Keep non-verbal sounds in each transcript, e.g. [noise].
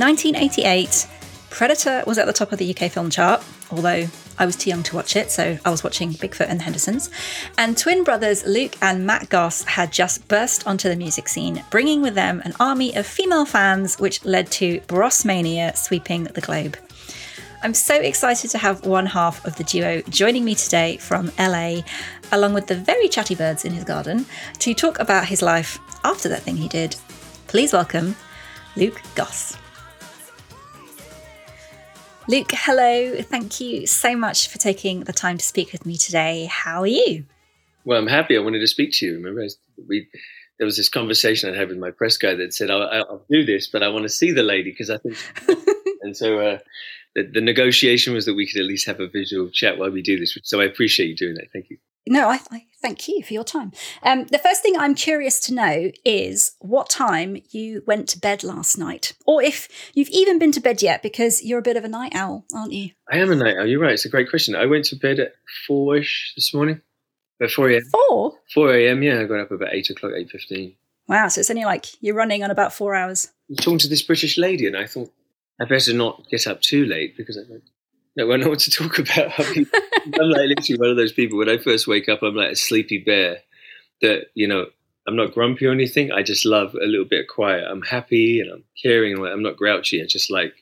It was early 1988. Predator was at the top of the UK film chart, although I was too young to watch it, so I was watching Bigfoot and the Hendersons. And twin brothers Luke and Matt Goss had just burst onto the music scene, bringing with them an army of female fans, which led to Mania sweeping the globe. I'm so excited to have one half of the duo joining me today from LA, along with the very chatty birds in his garden, to talk about his life after that thing he did. Please welcome Luke Goss. Luke, hello. Thank you so much for taking the time to speak with me today. How are you? Well, I'm happy. I wanted to speak to you. Remember, we there was this conversation I had with my press guy that said, "I'll, I'll do this, but I want to see the lady because I think." [laughs] and so uh, the, the negotiation was that we could at least have a visual chat while we do this. So I appreciate you doing that. Thank you. No, I, I thank you for your time. Um, the first thing I'm curious to know is what time you went to bed last night, or if you've even been to bed yet, because you're a bit of a night owl, aren't you? I am a night owl. You're right. It's a great question. I went to bed at four-ish this morning. At 4 a.m. 4? 4 a.m., yeah. I got up about 8 o'clock, 8.15. Wow, so it's only like you're running on about four hours. I'm talking to this British lady, and I thought, I better not get up too late because I don't know, I what to talk about. I mean, [laughs] I'm like literally one of those people. When I first wake up, I'm like a sleepy bear. That you know, I'm not grumpy or anything. I just love a little bit of quiet. I'm happy and I'm caring and I'm not grouchy. I just like,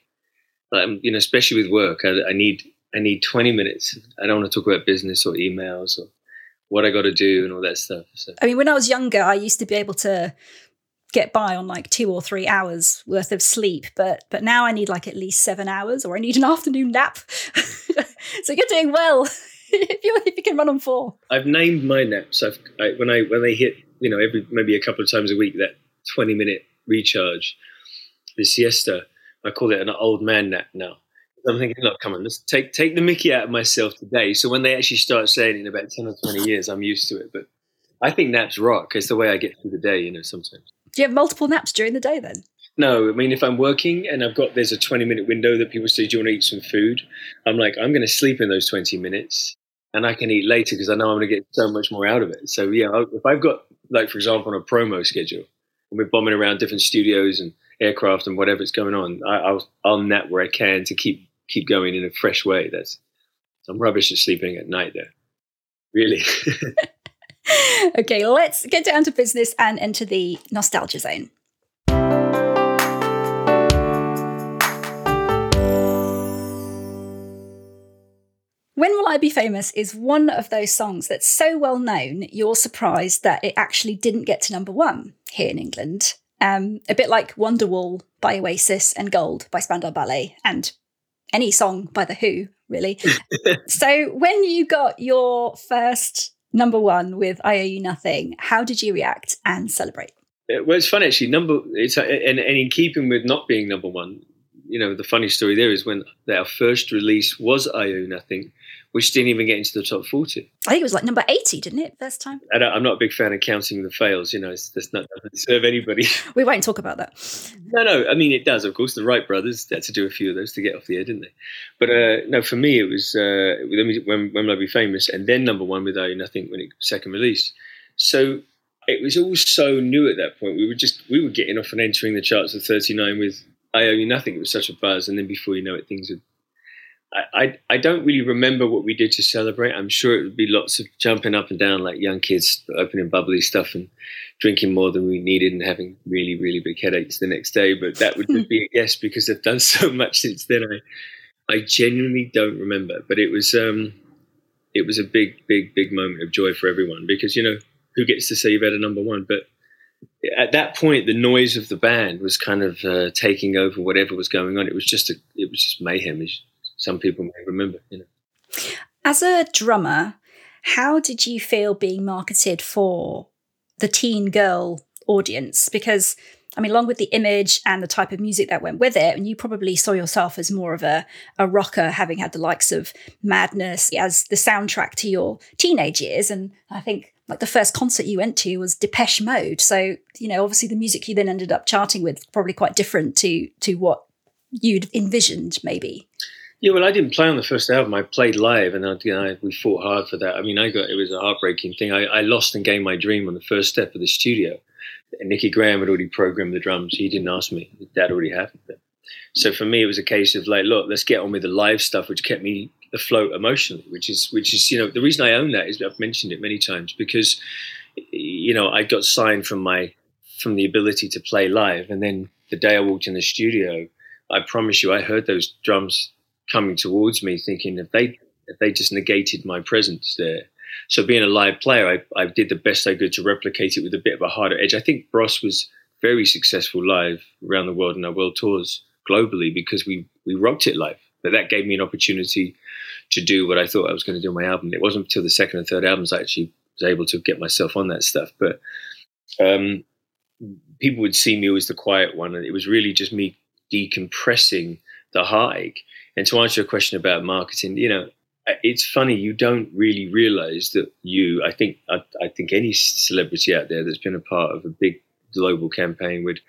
I'm, you know, especially with work, I, I need I need 20 minutes. I don't want to talk about business or emails or what I got to do and all that stuff. So. I mean, when I was younger, I used to be able to get by on like two or three hours worth of sleep but but now i need like at least seven hours or i need an [laughs] afternoon nap. [laughs] So you're doing well. [laughs] If you if you can run on four. I've named my naps. I've I, when i when they hit you know every maybe a couple of times a week that 20 minute recharge the siesta i call it an old man nap now. I'm thinking look come on let's take take the mickey out of myself today. So when they actually start saying in about 10 or 20 years i'm used to it. But i think naps rock. It's the way i get through the day you know sometimes do you have multiple naps during the day then? No, I mean if I'm working and I've got there's a 20 minute window that people say, "Do you want to eat some food?" I'm like, I'm going to sleep in those 20 minutes, and I can eat later because I know I'm going to get so much more out of it. So yeah, if I've got like for example on a promo schedule and we're bombing around different studios and aircraft and whatever's going on, I, will I'll nap where I can to keep keep going in a fresh way. That's I'm rubbish at sleeping at night there, really. [laughs] [laughs] [laughs] okay, let's get down to business and enter the nostalgia zone. When Will I Be Famous is one of those songs that's so well known, you're surprised that it actually didn't get to number one here in England. Um, a bit like Wonderwall by Oasis and Gold by Spandau Ballet, and any song by The Who, really. [laughs] so when you got your first number one with I Owe You Nothing. How did you react and celebrate? Uh, well, it's fun actually. Number it's uh, and, and in keeping with not being number one, you know, the funny story there is when our first release was I Owe Nothing, which didn't even get into the top 40. I think it was like number 80, didn't it, first time? I am not a big fan of counting the fails, you know, it's, that's not doesn't serve anybody. [laughs] we won't talk about that. No, no, I mean, it does, of course. The Wright brothers had to do a few of those to get off the air, didn't they? But uh, no, for me, it was uh, when, when Will I Be Famous and then number one with I Owe Nothing when it second released. So it was all so new at that point. We were just, we were getting off and entering the charts of 39 with I Owe You Nothing. It was such a buzz. And then before you know it, things had I, I don't really remember what we did to celebrate. I'm sure it would be lots of jumping up and down like young kids, opening bubbly stuff and drinking more than we needed and having really, really big headaches the next day. But that would [laughs] be a guess because I've done so much since then. I, I genuinely don't remember. But it was, um, it was a big, big, big moment of joy for everyone because you know who gets to say you've had a number one, but at that point, the noise of the band was kind of uh, taking over whatever was going on. It was just a, it was just mayhem some people may remember. You know. As a drummer, how did you feel being marketed for the teen girl audience? Because I mean, along with the image and the type of music that went with it, and you probably saw yourself as more of a, a rocker, having had the likes of Madness as the soundtrack to your teenage years. And I think like the first concert you went to was Depeche Mode. So, you know, obviously the music you then ended up charting with probably quite different to to what you'd envisioned, maybe. Yeah, well, I didn't play on the first album. I played live, and you know, we fought hard for that. I mean, I got it was a heartbreaking thing. I, I, lost and gained my dream on the first step of the studio. And Nicky Graham had already programmed the drums. He didn't ask me. That already happened. So for me, it was a case of like, look, let's get on with the live stuff, which kept me afloat emotionally. Which is, which is, you know, the reason I own that is I've mentioned it many times because, you know, I got signed from my from the ability to play live, and then the day I walked in the studio, I promise you, I heard those drums coming towards me, thinking if they if they just negated my presence there. So being a live player, I, I did the best I could to replicate it with a bit of a harder edge. I think Bros was very successful live around the world in our world tours globally because we we rocked it live. But that gave me an opportunity to do what I thought I was going to do on my album. It wasn't until the second and third albums I actually was able to get myself on that stuff. But um, people would see me as the quiet one, and it was really just me decompressing the heartache. And to answer your question about marketing, you know, it's funny you don't really realize that you. I think I, I think any celebrity out there that's been a part of a big global campaign would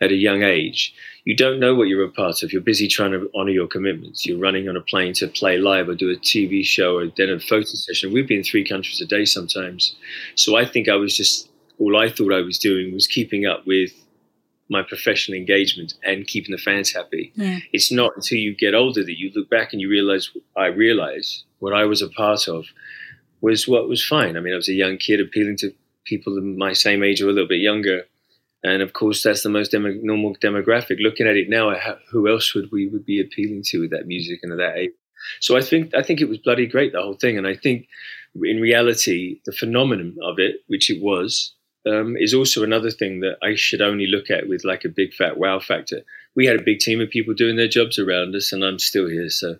at a young age you don't know what you're a part of you're busy trying to honor your commitments you're running on a plane to play live or do a tv show or then a photo session we've been in three countries a day sometimes so i think i was just all i thought i was doing was keeping up with my professional engagement and keeping the fans happy yeah. it's not until you get older that you look back and you realize i realize what i was a part of was what was fine i mean i was a young kid appealing to people my same age or a little bit younger and of course, that's the most demo- normal demographic. Looking at it now, who else would we would be appealing to with that music and at that age? So I think I think it was bloody great the whole thing, and I think in reality the phenomenon of it, which it was, um, is also another thing that I should only look at with like a big fat wow factor. We had a big team of people doing their jobs around us, and I'm still here. So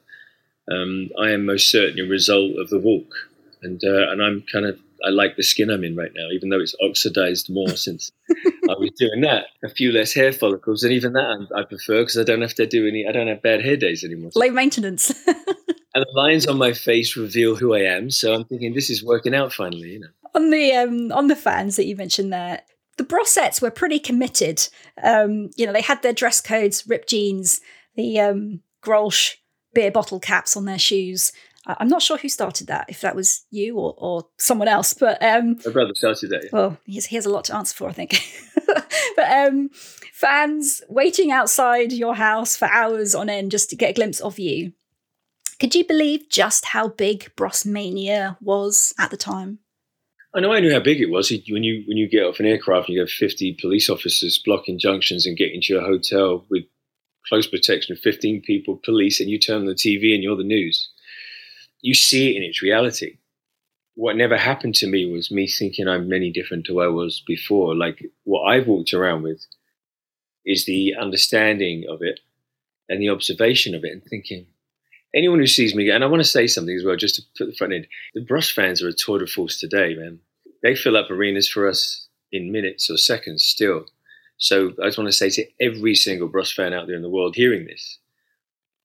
um, I am most certainly a result of the walk, and uh, and I'm kind of I like the skin I'm in right now, even though it's oxidized more [laughs] since I was doing that. A few less hair follicles, and even that I, prefer because I don't have to do any. I don't have bad hair days anymore. Low maintenance. [laughs] and the lines on my face reveal who I am, so I'm thinking this is working out finally. You know. On the um, on the fans that you mentioned there, the Brosettes were pretty committed. Um, you know, they had their dress codes, ripped jeans, the um, Grolsch beer bottle caps on their shoes. I'm not sure who started that, if that was you or, or someone else, but um, my brother started that. Well, he has, he has a lot to answer for, I think. [laughs] but um, fans waiting outside your house for hours on end just to get a glimpse of you. Could you believe just how big Brosmania was at the time? I know I knew how big it was. When you when you get off an aircraft and you have 50 police officers blocking junctions and get into your hotel with close protection of 15 people, police, and you turn on the TV and you're the news you see it in its reality. What never happened to me was me thinking I'm many different to where I was before. Like what I've walked around with is the understanding of it and the observation of it and thinking, anyone who sees me, and I want to say something as well, just to put the front end, the Bros fans are a tour de force today, man. They fill up arenas for us in minutes or seconds still. So I just want to say to every single Bros fan out there in the world hearing this,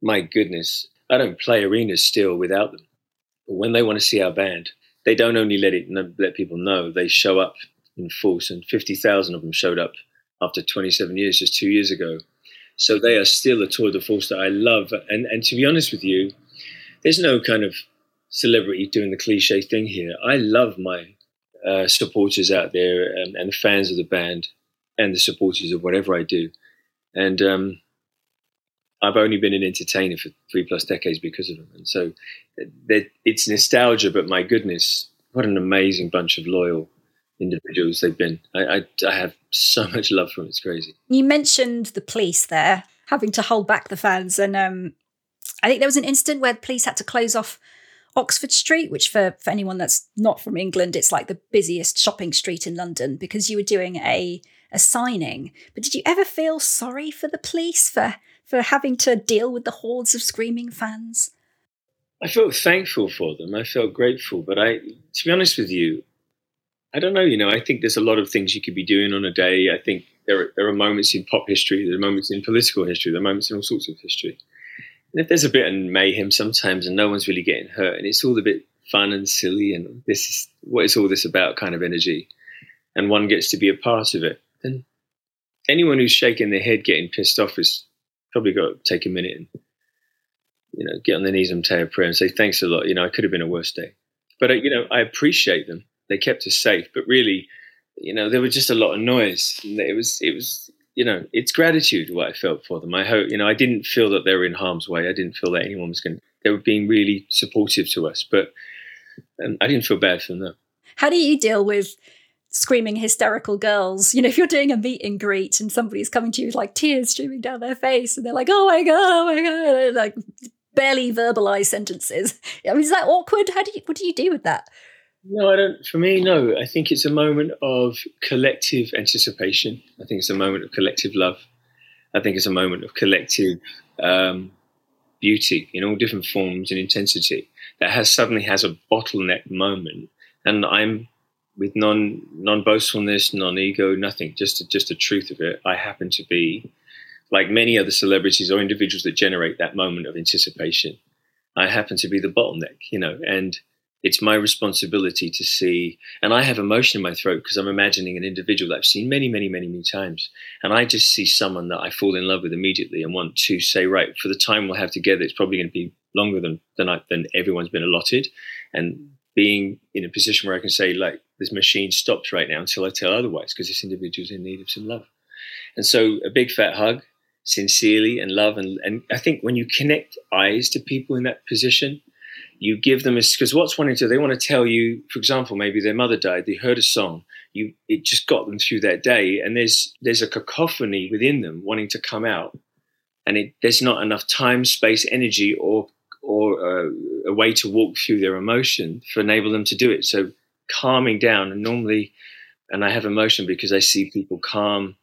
my goodness, I don't play arenas still without them. But when they want to see our band, they don't only let it let people know. They show up in force, and fifty thousand of them showed up after 27 years, just two years ago. So they are still a tour de force that I love. And and to be honest with you, there's no kind of celebrity doing the cliche thing here. I love my uh, supporters out there um, and the fans of the band and the supporters of whatever I do. And um, I've only been an entertainer for three plus decades because of them, and so it's nostalgia. But my goodness, what an amazing bunch of loyal individuals they've been. I, I, I have so [laughs] much love for them. It's crazy. You mentioned the police there having to hold back the fans, and um, I think there was an incident where the police had to close off Oxford Street, which for, for anyone that's not from England, it's like the busiest shopping street in London because you were doing a a signing. But did you ever feel sorry for the police for for having to deal with the hordes of screaming fans? I felt thankful for them. I felt grateful. But I, to be honest with you, I don't know. You know, I think there's a lot of things you could be doing on a day. I think there are, there are moments in pop history, there are moments in political history, there are moments in all sorts of history. If there's a bit of mayhem sometimes and no one's really getting hurt and it's all a bit fun and silly and this is what is all this about kind of energy and one gets to be a part of it, then anyone who's shaking their head getting pissed off is probably got to take a minute and you know get on their knees and say a prayer and say thanks a lot. You know, I could have been a worse day, but uh, you know I appreciate them. They kept us safe, but really you know, there was just a lot of noise. It was, it was, you know, it's gratitude what I felt for them. I hope, you know, I didn't feel that they were in harm's way. I didn't feel that anyone was going. They were being really supportive to us, but and I didn't feel bad for them. How do you deal with screaming hysterical girls? You know, if you're doing a meet and greet and somebody's coming to you with like tears streaming down their face, and they're like, "Oh my god, oh my god," like barely verbalized sentences. I mean, is that awkward? How do you? What do you do with that? No, I don't. For me, no. I think it's a moment of collective anticipation. I think it's a moment of collective love. I think it's a moment of collective um, beauty in all different forms and intensity that has suddenly has a bottleneck moment. And I'm with non non boastfulness, non ego, nothing. Just just the truth of it. I happen to be like many other celebrities or individuals that generate that moment of anticipation. I happen to be the bottleneck, you know, and it's my responsibility to see and i have emotion in my throat because i'm imagining an individual that i've seen many many many many times and i just see someone that i fall in love with immediately and want to say right for the time we'll have together it's probably going to be longer than than, I, than everyone's been allotted and being in a position where i can say like this machine stops right now until i tell otherwise because this individual's in need of some love. And so a big fat hug sincerely and love and, and i think when you connect eyes to people in that position you give them because what's wanting to they want to tell you for example maybe their mother died they heard a song you it just got them through that day and there's there's a cacophony within them wanting to come out. And it, there's not enough time space energy or or uh, a way to walk through their emotion to enable them to do it. So calming down and normally and i have emotion because i see people calm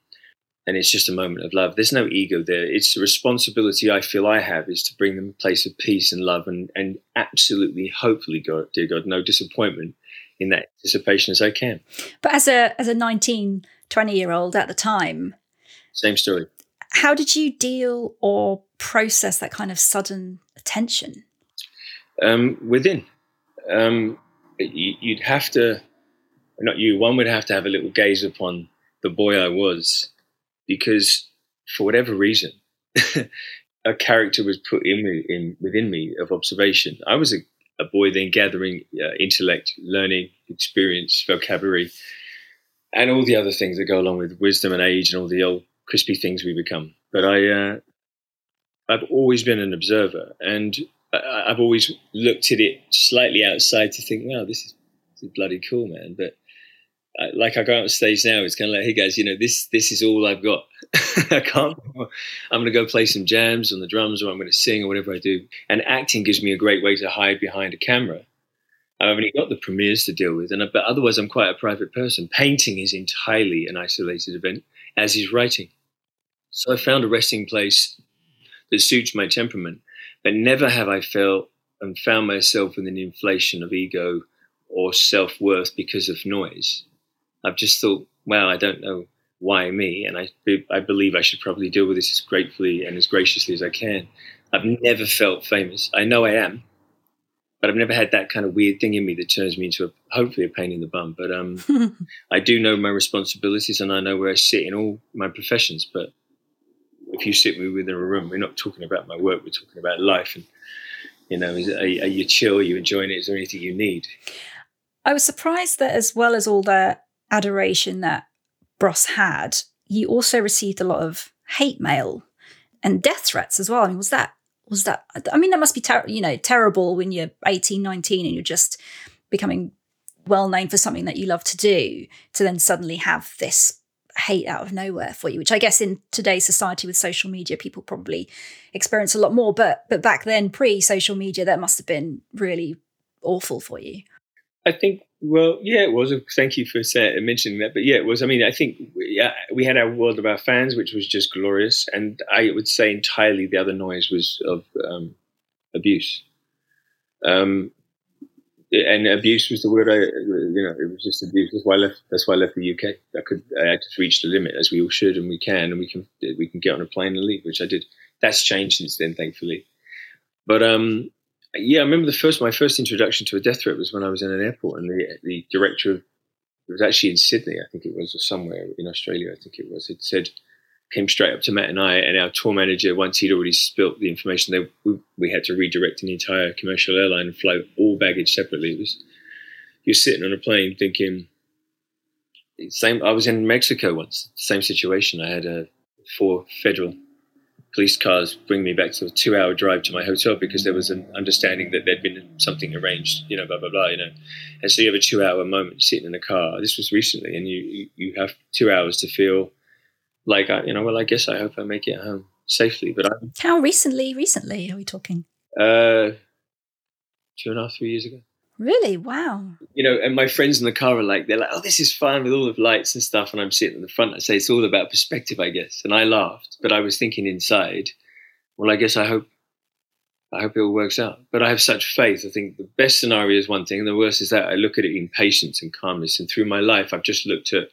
and it's just a moment of love. There's no ego there. It's the responsibility I feel I have is to bring them a place of peace and love and, and absolutely, hopefully, God, dear God, no disappointment in that anticipation as I can. But as a as a 19, 20 year old at the time, same story. How did you deal or process that kind of sudden attention? Um, within, um, you'd have to, not you. One would have to have a little gaze upon the boy I was because for whatever reason, [laughs] a character was put in me in within me of observation. I was a, a boy then gathering uh, intellect, learning, experience, vocabulary, and all the other things that go along with wisdom and age and all the old crispy things we become. But I, uh, I've always been an observer, and I, I've always looked at it slightly outside to think, "Wow, this is, this is bloody cool, man." But like I go out on stage now, it's kind of like, hey guys, you know, this this is all I've got. [laughs] I can't. I'm going to go play some jams on the drums, or I'm going to sing, or whatever I do. And acting gives me a great way to hide behind a camera. I've only got the premieres to deal with, and but otherwise, I'm quite a private person. Painting is entirely an isolated event, as is writing. So I found a resting place that suits my temperament. But never have I felt and found myself in an inflation of ego or self worth because of noise. I've just thought, well, I don't know why me, and I I believe I should probably deal with this as gratefully and as graciously as I can. I've never felt famous. I know I am, but I've never had that kind of weird thing in me that turns me into a, hopefully a pain in the bum. But um, [laughs] I do know my responsibilities, and I know where I sit in all my professions. But if you sit me within a room, we're not talking about my work. We're talking about life, and you know, is, are, are you chill? Are you enjoying it? Is there anything you need? I was surprised that as well as all that adoration that Bros had, you also received a lot of hate mail and death threats as well. I mean, was that was that? I mean, that must be ter- you know terrible when you're 18, 19 and you're just becoming well known for something that you love to do to then suddenly have this hate out of nowhere for you which i guess in today's society with social media people probably experience a lot more but but back then pre social media that must have been really awful for you I think, well, yeah, it was. Thank you for mentioning that. But yeah, it was. I mean, I think yeah, we had our world of our fans, which was just glorious. And I would say entirely the other noise was of um, abuse. Um, and abuse was the word I, you know, it was just abuse. That's why I left. That's why I left the UK. I could, I just reached the limit, as we all should, and we can, and we can, we can get on a plane and leave, which I did. That's changed since then, thankfully. But um, yeah, I remember the first my first introduction to a death threat was when I was in an airport, and the the director of it was actually in Sydney, I think it was, or somewhere in Australia, I think it was. It said came straight up to Matt and I, and our tour manager, once he'd already spilt the information, they, we, we had to redirect an entire commercial airline and fly all baggage separately. It was you're sitting on a plane thinking, same. I was in Mexico once. Same situation. I had a four federal police cars bring me back to a two-hour drive to my hotel because there was an understanding that there'd been something arranged. You know, blah blah blah. You know, and so you have a two-hour moment sitting in the car. This was recently, and you you have two hours to feel like you know. Well, I guess I hope I make it home safely. But I, how recently? Recently, are we talking? Uh, two and a half, three years ago. Really? Wow. You know, and my friends in the car are like, they're like, oh, this is fun with all the lights and stuff. And I'm sitting in the front. I say, it's all about perspective, I guess. And I laughed, but I was thinking inside, well, I guess I hope, I hope it all works out. But I have such faith. I think the best scenario is one thing, and the worst is that I look at it in patience and calmness. And through my life, I've just looked at,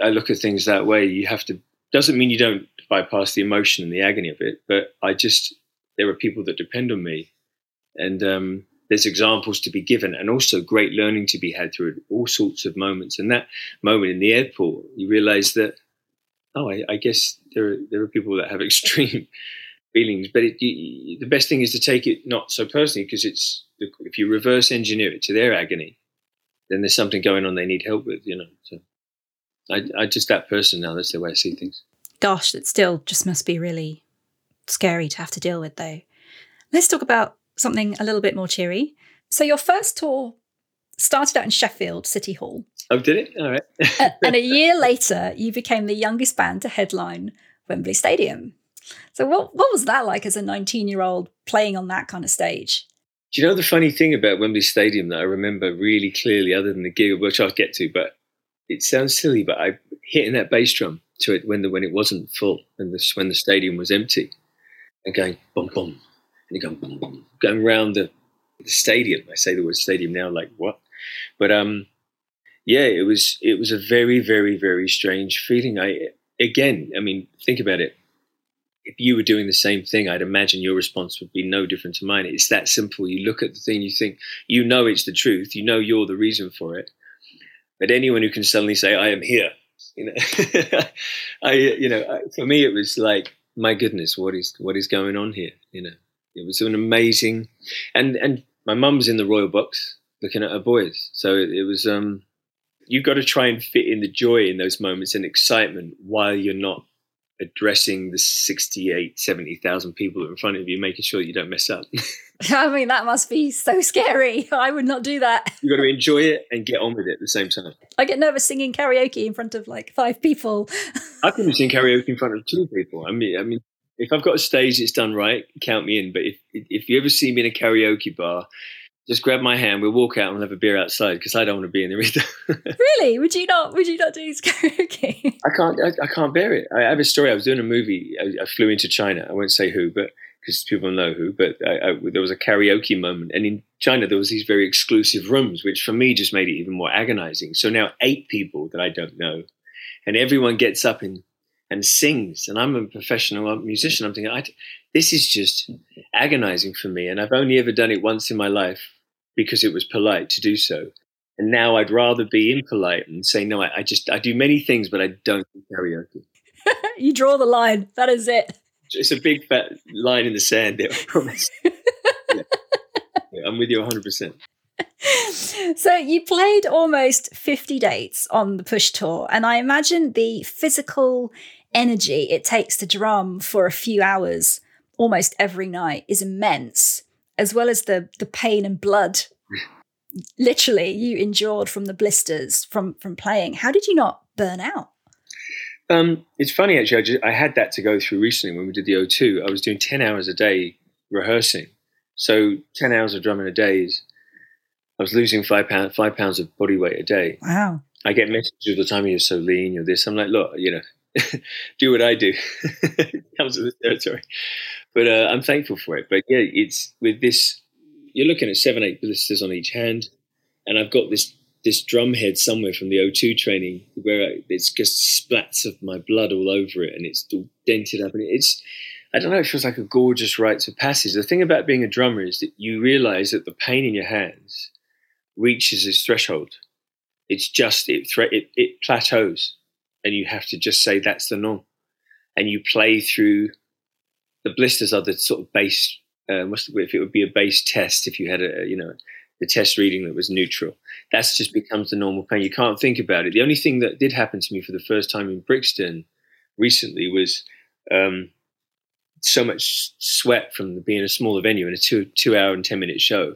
I look at things that way. You have to, doesn't mean you don't bypass the emotion and the agony of it, but I just, there are people that depend on me. And, um, there's examples to be given and also great learning to be had through all sorts of moments. And that moment in the airport, you realize that, oh, I, I guess there are, there are people that have [laughs] extreme feelings, but it, you, the best thing is to take it not so personally because it's if you reverse engineer it to their agony, then there's something going on they need help with, you know. So I, I just that person now. That's the way I see things. Gosh, it still just must be really scary to have to deal with, though. Let's talk about something a little bit more cheery. So your first tour started out in Sheffield City Hall. Oh, did it? All right. [laughs] and a year later, you became the youngest band to headline Wembley Stadium. So what what was that like as a 19 year old playing on that kind of stage? Do you know the funny thing about Wembley Stadium that I remember really clearly, other than the gig, which I'll get to, but it sounds silly, but I hitting that bass drum to it when the when it wasn't full and the, when the stadium was empty, and going boom boom and you're going, boom, going around the, the stadium. I say the word stadium now, like what? But um, yeah, it was it was a very very very strange feeling. I again, I mean, think about it. If you were doing the same thing, I'd imagine your response would be no different to mine. It's that simple. You look at the thing, you think, you know it's the truth, you know you're the reason for it. But anyone who can suddenly say, "I am here," you know, [laughs] I, you know, for me, it was like, my goodness, what is what is going on here? You know, it was an amazing, and and my mum's in the royal box looking at her boys. So it, it was um, you've got to try and fit in the joy in those moments and excitement while you're not addressing the 68 70,000 people in front of you making sure you don't mess up. [laughs] I mean that must be so scary. I would not do that. You've got to enjoy it and get on with it at the same time. I get nervous singing karaoke in front of like five people. I can sing karaoke in front of two people. I mean I mean if I've got a stage it's done right, count me in. But if if you ever see me in a karaoke bar, just grab my hand. We'll walk out and have a beer outside because I don't want to be in there either. [laughs] really? Would you not? Would you not do karaoke? I can't. I, I, can't bear it. I have a story. I was doing a movie. I, I flew into China. I won't say who, but because people know who. But I, there was a karaoke moment, and in China there was these very exclusive rooms, which for me just made it even more agonizing. So now eight people that I don't know, and everyone gets up and and sings, and I'm a professional musician. I'm thinking, I, this is just agonizing for me, and I've only ever done it once in my life because it was polite to do so. And now I'd rather be impolite and say, no, I, I just I do many things, but I don't do karaoke. [laughs] you draw the line. That is it. It's a big fat line in the sand there, I promise. yeah. [laughs] Yeah, I'm with you 100%. [laughs] so you played almost 50 dates on the push tour and i imagine the physical energy it takes to drum for a few hours almost every night is immense, as well as the the pain and blood [laughs] literally you endured from the blisters from from playing. How did you not burn out? Um, it's funny actually. I, just, I, had that to go through recently when we did the O2. I was doing ten hours a day rehearsing, so ten hours of drumming a day is. I was losing five pounds five pounds of body weight a day. Wow. I get messages all the time. You're so lean. You're this. I'm like, look, you know, [laughs] do what I do. [laughs] comes with the territory. But uh, I'm thankful for it. But yeah, it's with this. You're looking at seven, eight blisters on each hand, and I've got this this drum head somewhere from the O2 training where it's just splats of my blood all over it, and it's all dented up, and it's. I don't know. It feels like a gorgeous rites of passage. The thing about being a drummer is that you realize that the pain in your hands reaches its threshold. It's just it it, it plateaus and you have to just say that's the norm, and you play through. The blisters are the sort of base. Uh, if it would be a base test, if you had a you know the test reading that was neutral. That's just becomes the normal pain. You can't think about it. The only thing that did happen to me for the first time in Brixton recently was um, so much sweat from being a smaller venue in a two two hour and ten minute show.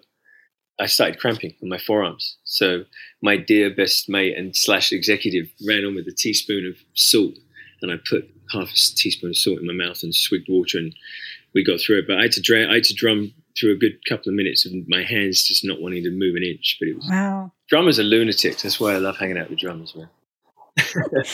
I started cramping on my forearms. So my dear best mate and slash executive ran on with a teaspoon of salt, and I put half a teaspoon of salt in my mouth and swigged water, and we got through it. But I had to dra- I had to drum through a good couple of minutes of my hands just not wanting to move an inch. But it was wow. Drummers are lunatics. That's why I love hanging out with drummers, man. [laughs]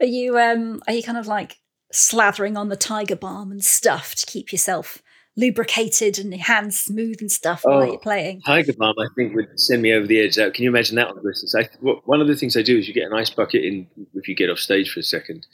are you um are you kind of like slathering on the tiger balm and stuff to keep yourself lubricated and your hands smooth and stuff oh, while you're playing. Tiger balm, I think, would send me over the edge. Can you imagine that on the distance? I, one of the things I do is you get an ice bucket in if you get off stage for a second,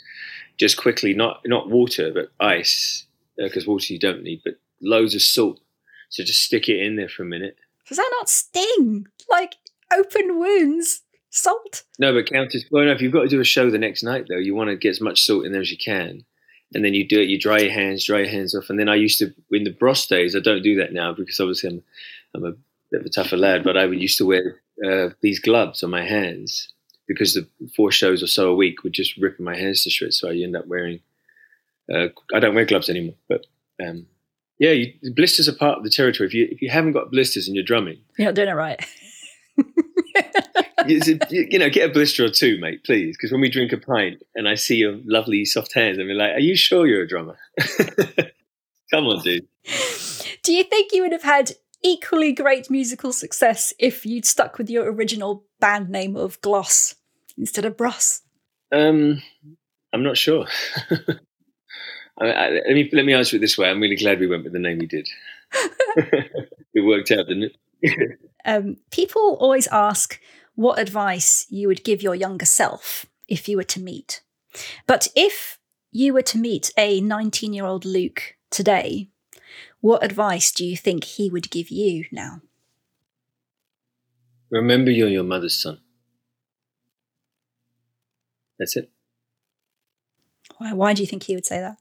just quickly, not not water but ice, because uh, water you don't need, but loads of salt. So just stick it in there for a minute. Does that not sting? Like open wounds, salt? No, but counters. Well, no, if you've got to do a show the next night, though, you want to get as much salt in there as you can and then you do it. You dry your hands, dry your hands off, and then I used to in the bros days. I don't do that now because obviously I'm I'm a bit of a tougher lad, but I would used to wear uh, these gloves on my hands because the four shows or so a week would just rip my hands to shreds. So I end up wearing. Uh, I don't wear gloves anymore, but um, yeah, you, blisters are part of the territory. If you if you haven't got blisters and you're drumming, you're not doing it right. [laughs] you know, get a blister or two, mate, please. Because when we drink a pint and I see your lovely soft hands, I'm like, are you sure you're a drummer? [laughs] Come on, dude. Do you think you would have had equally great musical success if you'd stuck with your original band name of Gloss instead of Bros? Um, I'm not sure. [laughs] I, I, let me let me answer it this way. I'm really glad we went with the name we did. it worked out, didn't it? um, people always ask what advice you would give your younger self if you were to meet. But if you were to meet a 19 year old Luke today, what advice do you think he would give you now? Remember you're your mother's son. That's it. Why, why do you think he would say that?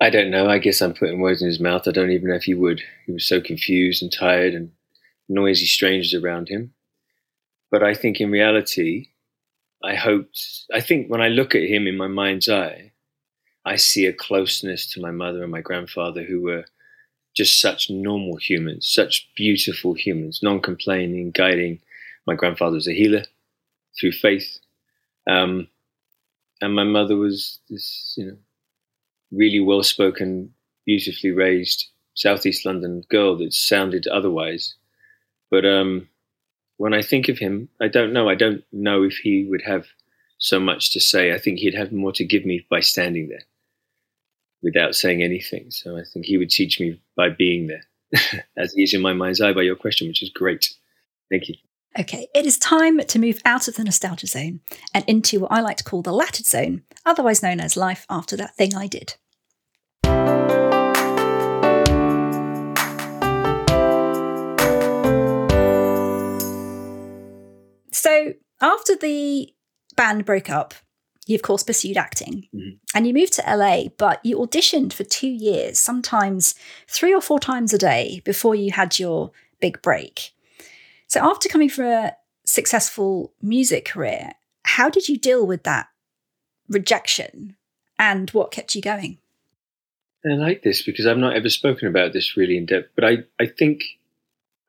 I don't know. I guess I'm putting words in his mouth. I don't even know if he would. He was so confused and tired and noisy strangers around him. But I think in reality, I hoped, I think when I look at him in my mind's eye, I see a closeness to my mother and my grandfather who were just such normal humans, such beautiful humans, non complaining, guiding. My grandfather was a healer through faith. Um, and my mother was this, you know, really well spoken, beautifully raised Southeast London girl that sounded otherwise. But um, when I think of him, I don't know. I don't know if he would have so much to say. I think he'd have more to give me by standing there without saying anything. So I think he would teach me by being there, [laughs] as he is in my mind's eye by your question, which is great. Thank you. Okay, it is time to move out of the nostalgia zone and into what I like to call the lattered zone, otherwise known as life after that thing I did. So after the band broke up, you of course pursued acting mm-hmm. and you moved to LA, but you auditioned for two years, sometimes three or four times a day before you had your big break. So after coming from a successful music career, how did you deal with that rejection and what kept you going? I like this because I've not ever spoken about this really in depth, but I, I think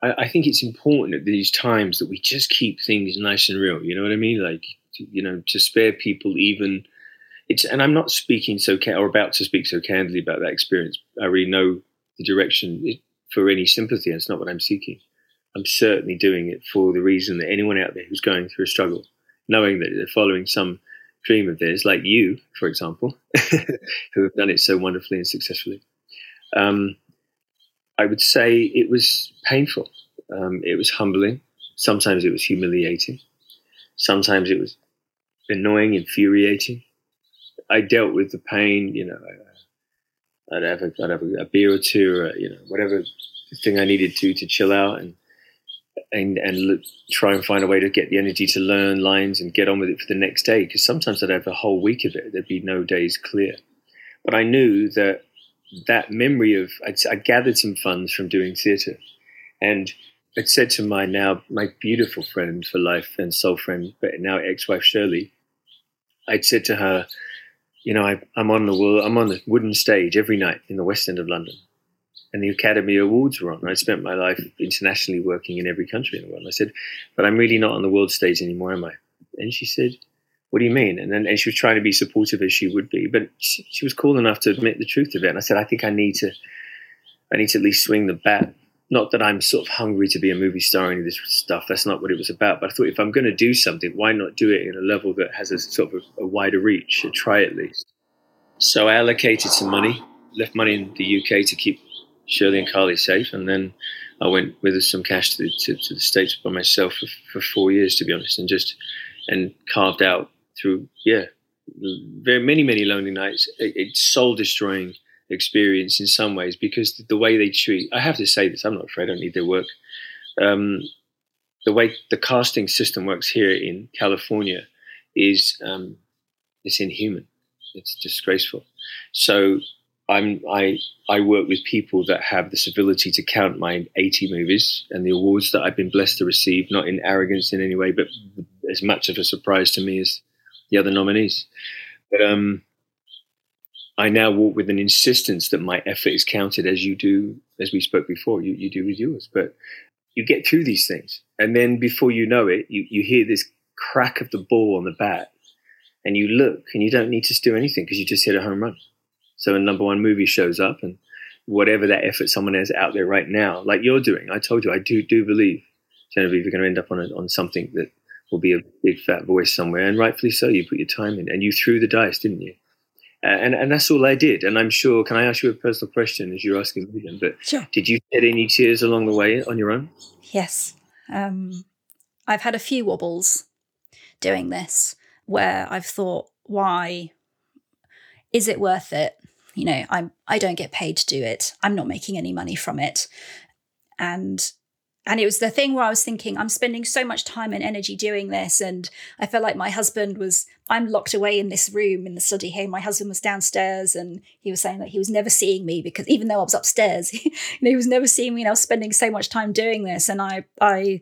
I, I, think it's important at these times that we just keep things nice and real. You know what I mean? Like, you know, to spare people even. It's and I'm not speaking so or about to speak so candidly about that experience. I really know the direction for any sympathy. It's not what I'm seeking. I'm certainly doing it for the reason that anyone out there who's going through a struggle, knowing that they're following some dream of theirs, like you, for example, [laughs] who have done it so wonderfully and successfully. Um, I would say it was painful. Um, it was humbling. Sometimes it was humiliating. Sometimes it was annoying, infuriating. I dealt with the pain. You know, I'd have a, I'd have a, beer or two, or you know, whatever thing I needed to to chill out and and and try and find a way to get the energy to learn lines and get on with it for the next day. Because sometimes I'd have a whole week of it. There'd be no days clear. But I knew that that memory of I, I gathered some funds from doing theatre, and I'd said to my now my beautiful friend for life and soul friend, but now ex-wife Shirley, I'd said to her, you know, I, am on the world, I'm on the wooden stage every night in the West End of London, and the Academy Awards were on. I spent my life internationally working in every country in the world. And I said, but I'm really not on the world stage anymore, am I? And she said, what do you mean? And then and she was trying to be supportive as she would be, but she, she was cool enough to admit the truth of it. And I said, I think I need to, I need to at least swing the bat not that I'm sort of hungry to be a movie star in this stuff. That's not what it was about. But I thought if I'm going to do something, why not do it in a level that has a sort of a, a wider reach and try at least. So I allocated some money, left money in the UK to keep Shirley and Carly safe, and then I went with some cash to the, to, to the States by myself for, for four years, to be honest, and just and carved out through yeah, very many many lonely nights. It, it's soul destroying experience in some ways because the way they treat I have to say this I'm not afraid I don't need their work. Um, the way the casting system works here in California is um, it's inhuman. It's disgraceful. So I'm I I work with people that have this ability to count my 80 movies and the awards that I've been blessed to receive not in arrogance in any way but as much of a surprise to me as the other nominees but um I now walk with an insistence that my effort is counted as you do, as we spoke before, you, you do with yours. But you get through these things. And then before you know it, you, you hear this crack of the ball on the bat and you look and you don't need to do anything because you just hit a home run. So a number one movie shows up and whatever that effort someone has out there right now, like you're doing, I told you, I do do believe, Genevieve, you're going to end up on, a, on something that will be a big fat voice somewhere. And rightfully so, you put your time in and you threw the dice, didn't you? Uh, and and that's all I did. And I'm sure. Can I ask you a personal question as you're asking me? Then, but sure. did you shed any tears along the way on your own? Yes, um, I've had a few wobbles doing this where I've thought, why is it worth it? You know, I'm I don't get paid to do it. I'm not making any money from it, and and it was the thing where I was thinking, I'm spending so much time and energy doing this. And I felt like my husband was, I'm locked away in this room in the study here. My husband was downstairs and he was saying that he was never seeing me because even though I was upstairs, [laughs] he was never seeing me and I was spending so much time doing this. And I, I,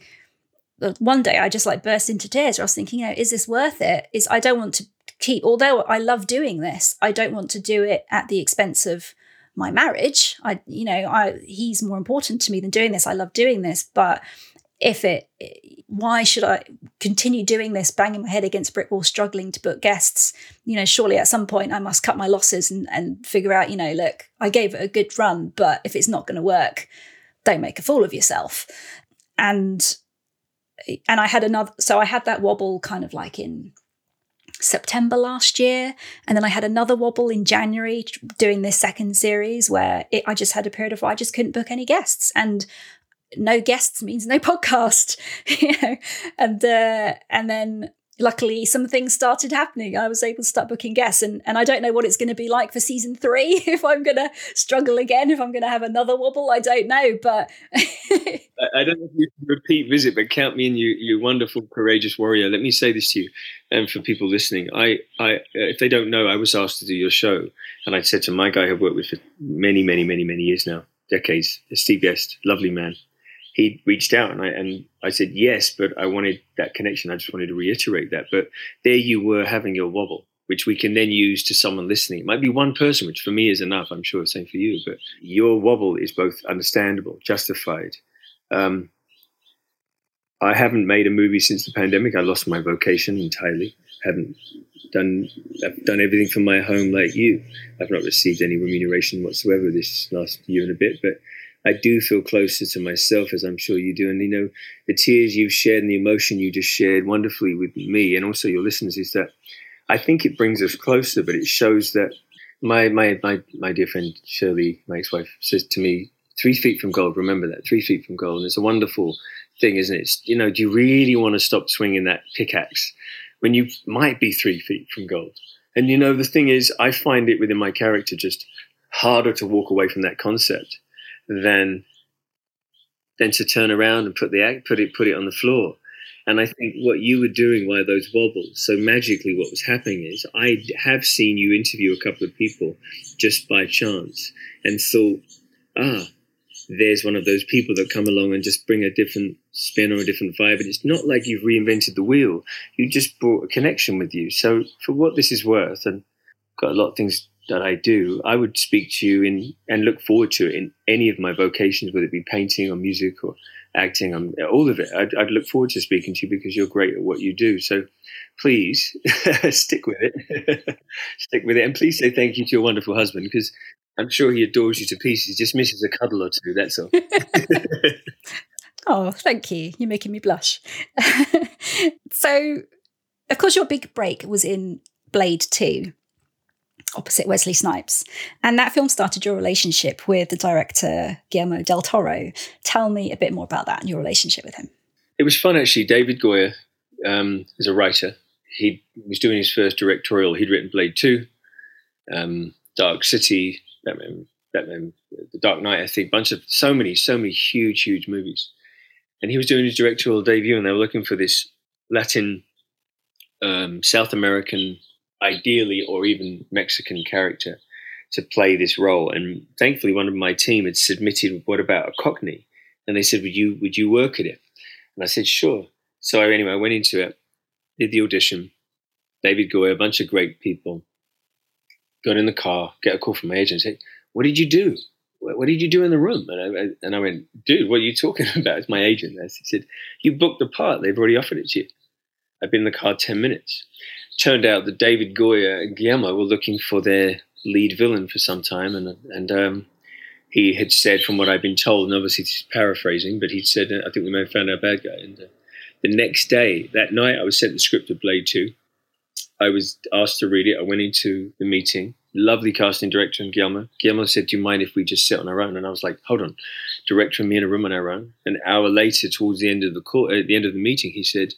uh, one day I just like burst into tears. I was thinking, you know, is this worth it? Is I don't want to keep, although I love doing this, I don't want to do it at the expense of my marriage. I, you know, I he's more important to me than doing this. I love doing this, but if it, why should I continue doing this, banging my head against brick wall, struggling to book guests? You know, surely at some point I must cut my losses and, and figure out, you know, look, I gave it a good run, but if it's not going to work, don't make a fool of yourself. And and I had another, so I had that wobble kind of like in September last year. And then I had another wobble in January doing this second series where it, I just had a period of I just couldn't book any guests. And no guests means no [laughs] podcast, you know. And uh, and then luckily some things started happening. I was able to start booking guests, and and I don't know what it's going to be like for season three. [laughs] If I'm going to struggle again, if I'm going to have another wobble, I don't know. But [laughs] I don't know if you repeat visit, but count me in, you you wonderful courageous warrior. Let me say this to you, and for people listening, I I uh, if they don't know, I was asked to do your show, and I said to my guy I've worked with for many many many many years now, decades, Steve Guest, lovely man he reached out and I and I said yes, but I wanted that connection. I just wanted to reiterate that. But there you were having your wobble, which we can then use to someone listening. It might be one person, which for me is enough. I'm sure the same for you. But your wobble is both understandable, justified. Um, I haven't made a movie since the pandemic. I lost my vocation entirely. Haven't done I've done everything from my home like you. I've not received any remuneration whatsoever this last year and a bit, but I do feel closer to myself, as I'm sure you do. And you know, the tears you've shared and the emotion you just shared wonderfully with me and also your listeners is that I think it brings us closer, but it shows that my my my my dear friend Shirley, my ex-wife, says to me, three feet from gold. Remember that, three feet from gold. And it's a wonderful thing, isn't it? It's, you know, do you really want to stop swinging that pickaxe when you might be three feet from gold? And you know, the thing is, I find it within my character just harder to walk away from that concept than than to turn around and put the put it put it on the floor. And I think what you were doing while those wobbles, so magically what was happening is I have seen you interview a couple of people just by chance and thought, ah, there's one of those people that come along and just bring a different spin or a different vibe. And it's not like you've reinvented the wheel. You just brought a connection with you. So for what this is worth, and got a lot of things that I do, I would speak to you in and look forward to it in any of my vocations, whether it be painting or music or acting, um, all of it. I'd, I'd look forward to speaking to you because you're great at what you do. So please [laughs] stick with it. [laughs] stick with it. And please say thank you to your wonderful husband because I'm sure he adores you to pieces. Just misses a cuddle or two, that's all. [laughs] oh, thank you. You're making me blush. so, of course, your big break was in Blade 2 opposite Wesley Snipes. And that film started your relationship with the director Guillermo del Toro. Tell me a bit more about that and your relationship with him. It was fun actually. David Goyer um, is a writer. He was doing his first directorial. He'd written Blade 2, um, Dark City, Batman, Batman, The Dark Knight, I think, bunch of so many, so many huge, huge movies. And he was doing his directorial debut, and they were looking for this Latin, um, South American ideally, or even Mexican character to play this role. And thankfully, one of my team had submitted, "What about a Cockney?" And they said, "Would you would you work at it?" And I said, "Sure." So anyway, I went into it, did the audition. David Goyer, a bunch of great people. Got in the car, get a call from my agent, say, "What did you do? What did you do in the room?" And I, and I went, "Dude, what are you talking [laughs] about?" It's my agent. He said, "You booked the part. They've already offered it to you." I've been in the car ten minutes turned out that David Goyer and Guillermo were looking for their lead villain for some time, and and um, he had said, from what I've been told, and obviously he's paraphrasing, but he said, I think we may have found our bad guy. And uh, the next day, that night, I was sent the script of Blade Two. I was asked to read it. I went into the meeting. Lovely casting director and Guillermo. Guillermo said, "Do you mind if we just sit on our own?" And I was like, "Hold on." Director and me in a room on our own. An hour later, towards the end of the call, at the end of the meeting, he said,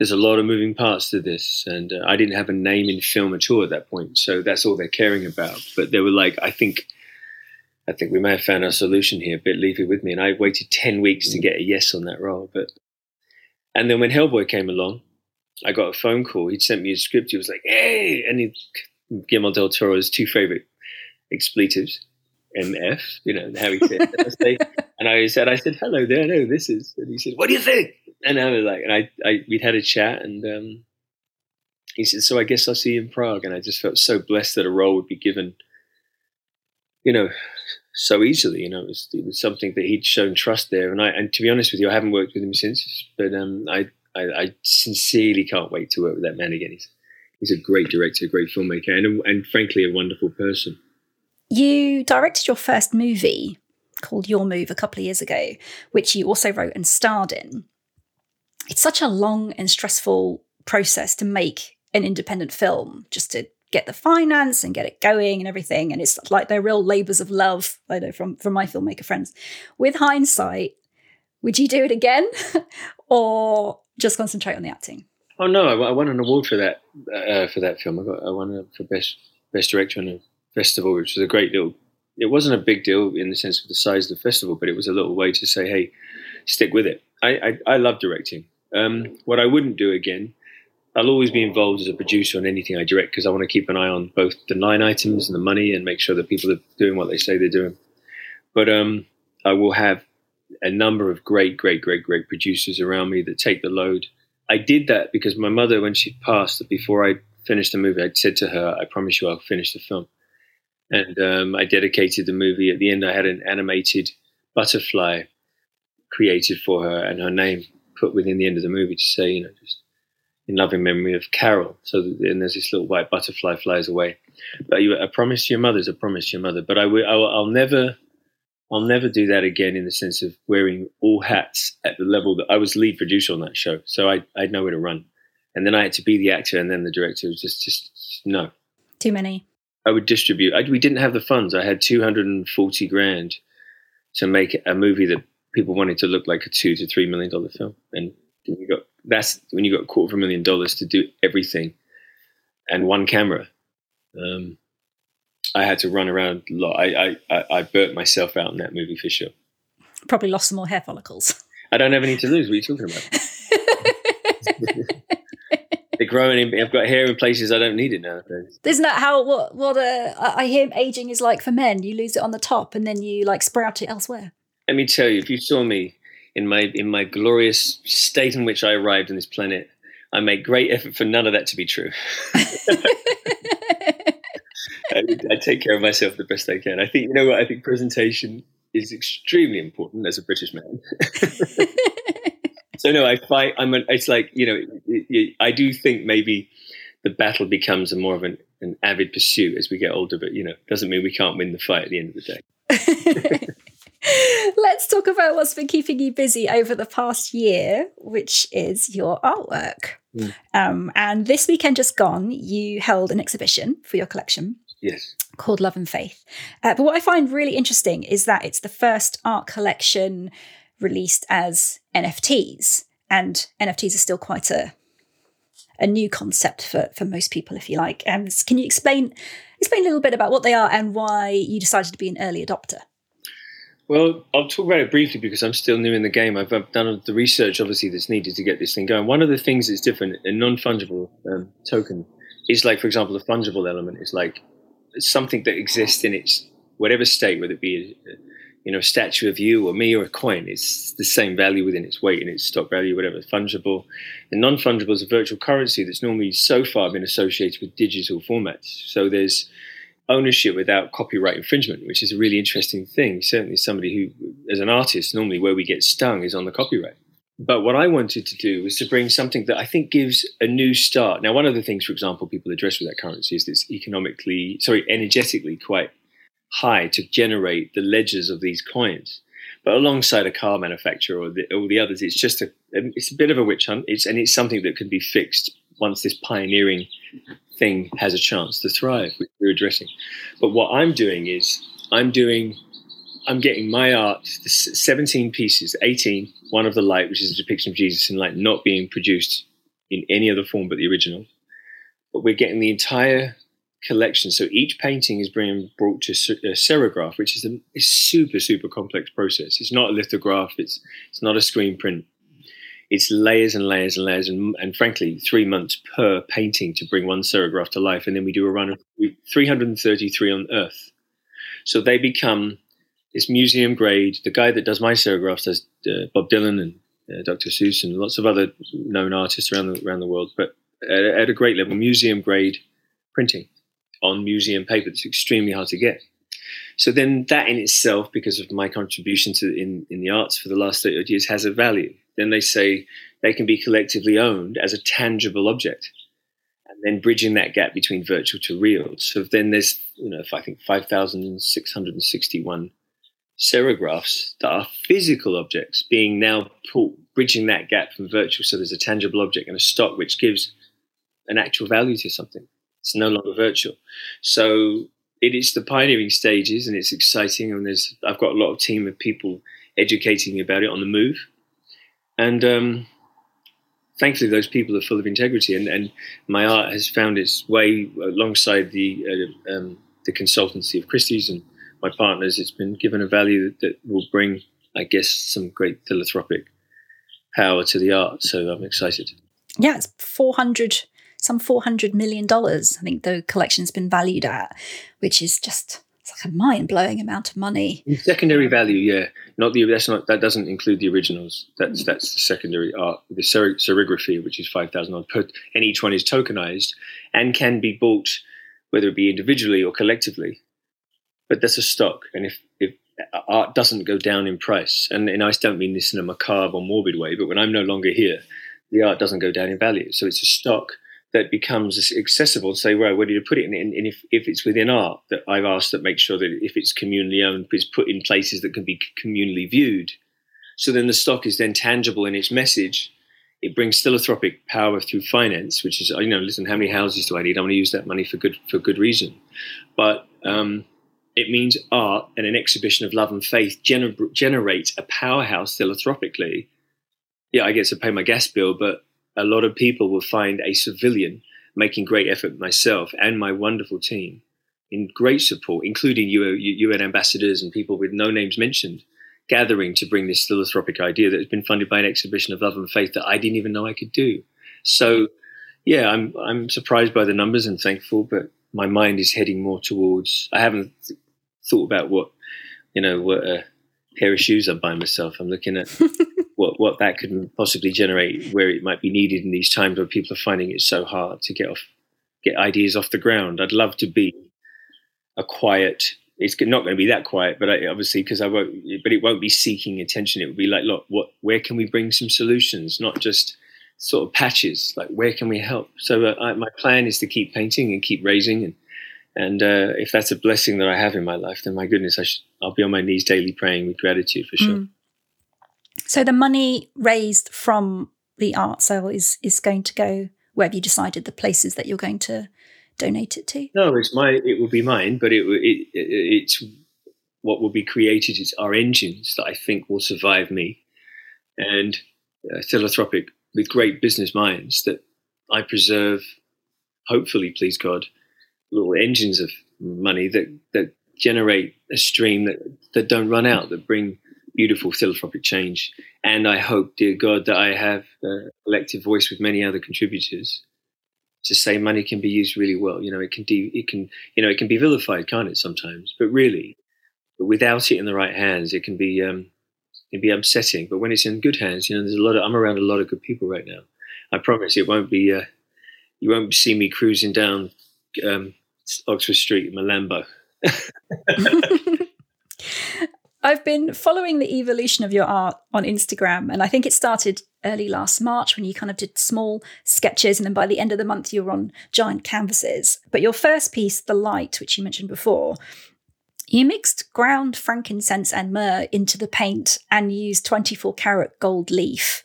there's a lot of moving parts to this, and uh, I didn't have a name in film at all at that point, so that's all they're caring about. But they were like, I think, I think we may have found our solution here. But leave it with me, and I waited ten weeks to get a yes on that role. But and then when Hellboy came along, I got a phone call. He'd sent me a script. He was like, "Hey," and he, Guillermo del Toro's two favorite expletives, MF, you know, how he said. [laughs] and I said, I said, hello there, no, this is. And he said, what do you think? and I was like, and I, I we'd had a chat, and um, he said, "So I guess I'll see you in Prague." And I just felt so blessed that a role would be given, you know, so easily. You know, it was, it was something that he'd shown trust there. And I, and to be honest with you, I haven't worked with him since, but um, I, I, I sincerely can't wait to work with that man again. He's, he's a great director, a great filmmaker, and and frankly, a wonderful person. You directed your first movie called Your Move a couple of years ago, which you also wrote and starred in. It's such a long and stressful process to make an independent film just to get the finance and get it going and everything. And it's like they're real labors of love i know from from my filmmaker friends. With hindsight would you do it again [laughs] or just concentrate on the acting? Oh no i, won an award for that uh, for that film. I got i won for best best director in a festival which was a great deal it wasn't a big deal in the sense of the size of the festival but it was a little way to say hey stick with it i i, I love directing um, what I wouldn't do again, I'll always be involved as a producer on anything I direct because I want to keep an eye on both the line items and the money and make sure that people are doing what they say they're doing. But um, I will have a number of great, great, great, great producers around me that take the load. I did that because my mother, when she passed, before I finished the movie, I said to her, "I promise you, I'll finish the film." And um, I dedicated the movie. At the end, I had an animated butterfly created for her and her name put within the end of the movie to say, you know, just in loving memory of Carol. So and there's this little white butterfly flies away. But a promise your mother is a promise your mother. But I will, I will, I'll never, I'll never do that again in the sense of wearing all hats at the level that I was lead producer on that show. So I, I had nowhere to run. And then I had to be the actor and then the director. It was just, just no. Too many. I would distribute. I, we didn't have the funds. I had 240 grand to make a movie that people wanted to look like a two to three million dollar film, and you got that's when you got a quarter of a million dollars to do everything, and one camera. Um, I had to run around a lot. I, I, I burnt myself out in that movie for sure. Probably lost some more hair follicles. I don't have any to lose. What are you talking about? [laughs] They're growing. In, I've got hair in places I don't need it nowadays. Isn't that how what what uh, I hear aging is like for men? You lose it on the top, and then you like sprout it elsewhere let me tell you, if you saw me in my in my glorious state in which I arrived on this planet, I make great effort for none of that to be true. [laughs] [laughs] I, I, take care of myself the best I can. I think you know what I think presentation is extremely important as a British man. [laughs] so no, I fight. I'm. An, it's like you know, it, it, I do think maybe the battle becomes a more of an, an avid pursuit as we get older. But you know, doesn't mean we can't win the fight at the end of the day. [laughs] Let's talk about what's been keeping you busy over the past year, which is your artwork. Mm. Um, and this weekend just gone, you held an exhibition for your collection. Yes. Called Love and Faith. Uh, but what I find really interesting is that it's the first art collection released as NFTs. And NFTs are still quite a a new concept for, for most people, if you like. Um, can you explain explain a little bit about what they are and why you decided to be an early adopter? Well, I'll talk about it briefly because I'm still new in the game. I've, done the research, obviously, that's needed to get this thing going. One of the things that's different, a non fungible um, token, is like, for example, the fungible element is like something that exists in its whatever state, whether it be a, you know, a statue of you or me or a coin. It's the same value within its weight and its stock value, whatever. Fungible. And non fungible is a virtual currency that's normally so far been associated with digital formats. So there's ownership without copyright infringement, which is a really interesting thing. Certainly, somebody who, as an artist, normally where we get stung is on the copyright. But what I wanted to do was to bring something that I think gives a new start. Now, one of the things, for example, people address with that currency is that it's economically, sorry, energetically quite high to generate the ledgers of these coins. But alongside a car manufacturer or the, or the others, it's just a, um, it's a bit of a witch hunt. It's, and it's something that can be fixed once this pioneering thing has a chance to thrive, which we're addressing. But what I'm doing is I'm doing, I'm getting my art, 17 pieces, 18, one of the light, which is a depiction of Jesus in light, not being produced in any other form but the original. But we're getting the entire collection. So each painting is being brought to a serigraph, which is a, a super, super complex process. It's not a lithograph. It's it's not a screen print it's layers and layers and layers, and, and frankly, three months per painting to bring one serigraph to life. And then we do a run of 333 on Earth. So they become this museum grade. The guy that does my serigraphs does uh, Bob Dylan and uh, Dr. Seuss and lots of other known artists around the, around the world, but at, at a great level, museum grade printing on museum paper that's extremely hard to get. So then that in itself, because of my contribution to in, in the arts for the last 30 years, has a value then they say they can be collectively owned as a tangible object. And then bridging that gap between virtual to real. So then there's, you know, I think 5,661 serigraphs that are physical objects being now pulled, bridging that gap from virtual. So there's a tangible object and a stock which gives an actual value to something. It's no longer virtual. So it is the pioneering stages and it's exciting. And there's, I've got a lot of team of people educating me about it on the move and um, thankfully those people are full of integrity and, and my art has found its way alongside the uh, um, the consultancy of Christie's and my partners it's been given a value that, that, will bring I guess some great philanthropic power to the art so I'm excited yeah it's 400 some 400 million dollars I think the collection's been valued at which is just it's like a mind blowing amount of money. Secondary value, yeah. Not the that's not that doesn't include the originals. That's that's the secondary art, the ser- serigraphy, which is five thousand per, and each one is tokenized and can be bought whether it be individually or collectively. But that's a stock, and if if art doesn't go down in price, and, and I don't mean this in a macabre or morbid way, but when I'm no longer here, the art doesn't go down in value. So it's a stock that becomes accessible. Say, well, where do you put it? And, and if, if it's within art, that I've asked that make sure that if it's communally owned, it's put in places that can be communally viewed. So then the stock is then tangible in its message. It brings philanthropic power through finance, which is, you know, listen, how many houses do I need? I want to use that money for good for good reason. But um, it means art and an exhibition of love and faith gener- generates a powerhouse philanthropically. Yeah, I get to pay my gas bill, but a lot of people will find a civilian making great effort myself and my wonderful team in great support, including UN ambassadors and people with no names mentioned, gathering to bring this philanthropic idea that has been funded by an exhibition of love and faith that I didn't even know I could do. So, yeah, I'm I'm surprised by the numbers and thankful, but my mind is heading more towards. I haven't thought about what you know what a pair of shoes I buy myself. I'm looking at [laughs] what what that could possibly generate, where it might be needed in these times where people are finding it so hard to get off, get ideas off the ground. I'd love to be a quiet. It's not going to be that quiet, but I, obviously because I won't. But it won't be seeking attention. It will be like, look, what? Where can we bring some solutions? Not just sort of patches. Like, where can we help? So uh, I, my plan is to keep painting and keep raising and and uh, if that's a blessing that I have in my life, then my goodness, I should, I'll be on my knees daily praying with gratitude for sure. Mm. So the money raised from the art sale is is going to go where have you decided the places that you're going to donate it to? No, it's my it will be mine, but it, it, it it's what will be created is our engines that I think will survive me, and uh, philanthropic with great business minds that I preserve. Hopefully, please God, little engines of money that that generate a stream that that don't run out, that bring beautiful philanthropic change. And I hope, dear God, that I have a collective voice with many other contributors to say money can be used really well. You know, it can de- it can you know it can be vilified, can't it? Sometimes, but really, but without it in the right hands, it can be um, it can be upsetting. But when it's in good hands, you know, there's a lot of I'm around a lot of good people right now. I promise it won't be. Uh, you won't see me cruising down um, Oxford Street in my Lambo. [laughs] [laughs] I've been following the evolution of your art on Instagram, and I think it started early last March when you kind of did small sketches, and then by the end of the month, you were on giant canvases. But your first piece, The Light, which you mentioned before, you mixed ground frankincense and myrrh into the paint and used 24 karat gold leaf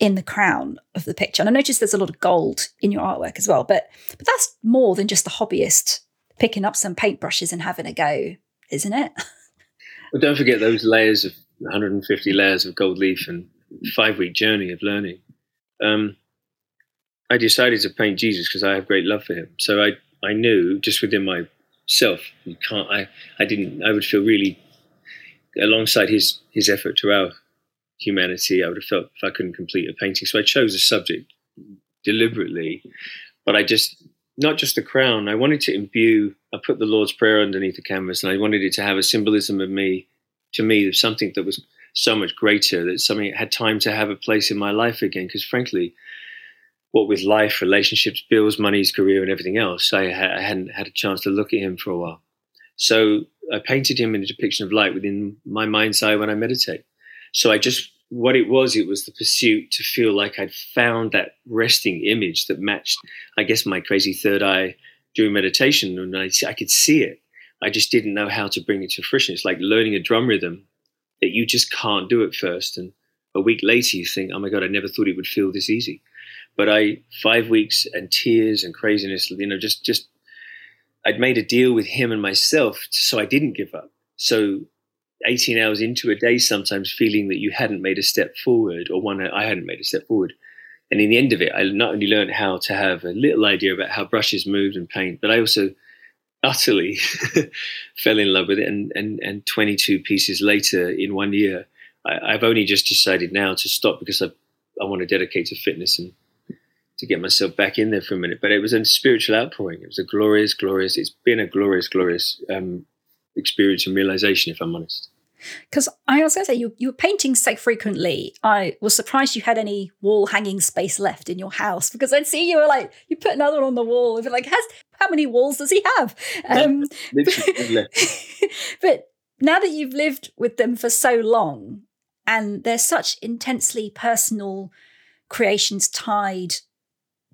in the crown of the picture. And I noticed there's a lot of gold in your artwork as well, but but that's more than just the hobbyist picking up some paintbrushes and having a go, isn't it? [laughs] Well, don't forget those layers of 150 layers of gold leaf and five week journey of learning. Um, I decided to paint Jesus because I have great love for him. So I, I knew just within myself, you can't, I, I didn't, I would feel really alongside his, his effort to our humanity, I would have felt if I couldn't complete a painting. So I chose a subject deliberately, but I just not just the crown. I wanted to imbue. I put the Lord's Prayer underneath the canvas, and I wanted it to have a symbolism of me, to me, of something that was so much greater. That something had time to have a place in my life again. Because frankly, what with life, relationships, bills, money's career, and everything else, I, I hadn't had a chance to look at him for a while. So I painted him in a depiction of light within my mind's eye when I meditate. So I just what it was, it was the pursuit to feel like I'd found that resting image that matched, I guess, my crazy third eye during meditation. And I, I could see it. I just didn't know how to bring it to fruition. It's like learning a drum rhythm that you just can't do at first. And a week later, you think, oh my God, I never thought it would feel this easy. But I, five weeks and tears and craziness, you know, just, just, I'd made a deal with him and myself so I didn't give up. So 18 hours into a day sometimes feeling that you hadn't made a step forward or one I hadn't made a step forward. And in the end of it, I not only learned how to have a little idea about how brushes moved and paint, but I also utterly [laughs] fell in love with it. And, and, and 22 pieces later in one year, I, have only just decided now to stop because I, I want to dedicate to fitness and to get myself back in there for a minute. But it was a spiritual outpouring. It was a glorious, glorious, it's been a glorious, glorious um, experience and realization, if I'm honest. Because I was going to say, you, you were painting so frequently. I was surprised you had any wall hanging space left in your house because I'd see you were like, you put another one on the wall. And like, has how many walls does he have? [laughs] Um, [laughs] [laughs] but now that you've lived with them for so long and they're such intensely personal creations tied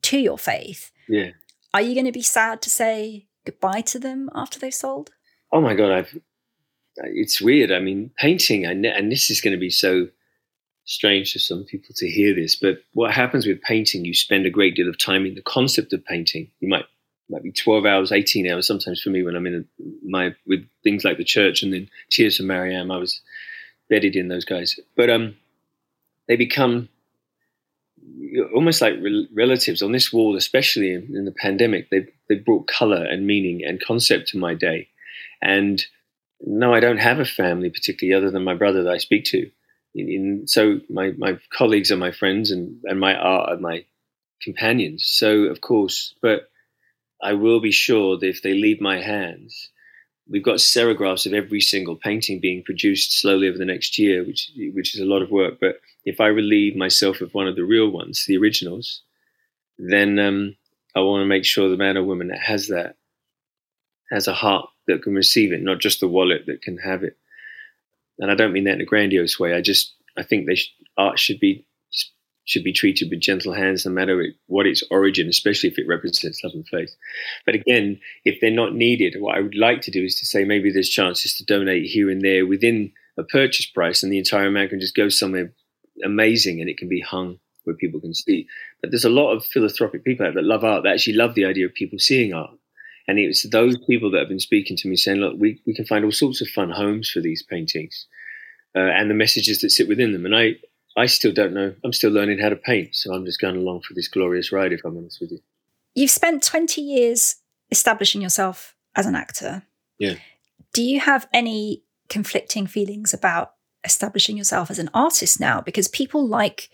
to your faith, yeah. are you going to be sad to say goodbye to them after they've sold? Oh my god, I've it's weird. I mean, painting, and this is going to be so strange for some people to hear this, but what happens with painting, you spend a great deal of time in the concept of painting. You might might be 12 hours, 18 hours, sometimes for me when I'm in a, my with things like the church and then Tears for Mariam, I was bedded in those guys. But um, they become almost like re- relatives on this wall, especially in, in the pandemic. They they brought color and meaning and concept to my day. And no, I don't have a family particularly other than my brother that I speak to. In, in, so my, my colleagues are my friends and, and my art are my companions. So of course, but I will be sure that if they leave my hands, we've got serigraphs of every single painting being produced slowly over the next year, which which is a lot of work. But if I relieve myself of one of the real ones, the originals, then um, I want to make sure the man or woman that has that has a heart that can receive it, not just the wallet that can have it. And I don't mean that in a grandiose way. I just I think they sh- art should be should be treated with gentle hands, no matter what its origin, especially if it represents love and faith. But again, if they're not needed, what I would like to do is to say maybe there's chances to donate here and there within a purchase price, and the entire amount can just go somewhere amazing, and it can be hung where people can see. But there's a lot of philanthropic people that love art that actually love the idea of people seeing art. And it's those people that have been speaking to me saying, look, we, we can find all sorts of fun homes for these paintings uh, and the messages that sit within them. And I, I still don't know. I'm still learning how to paint. So I'm just going along for this glorious ride, if I'm honest with you. You've spent 20 years establishing yourself as an actor. Yeah. Do you have any conflicting feelings about establishing yourself as an artist now? Because people like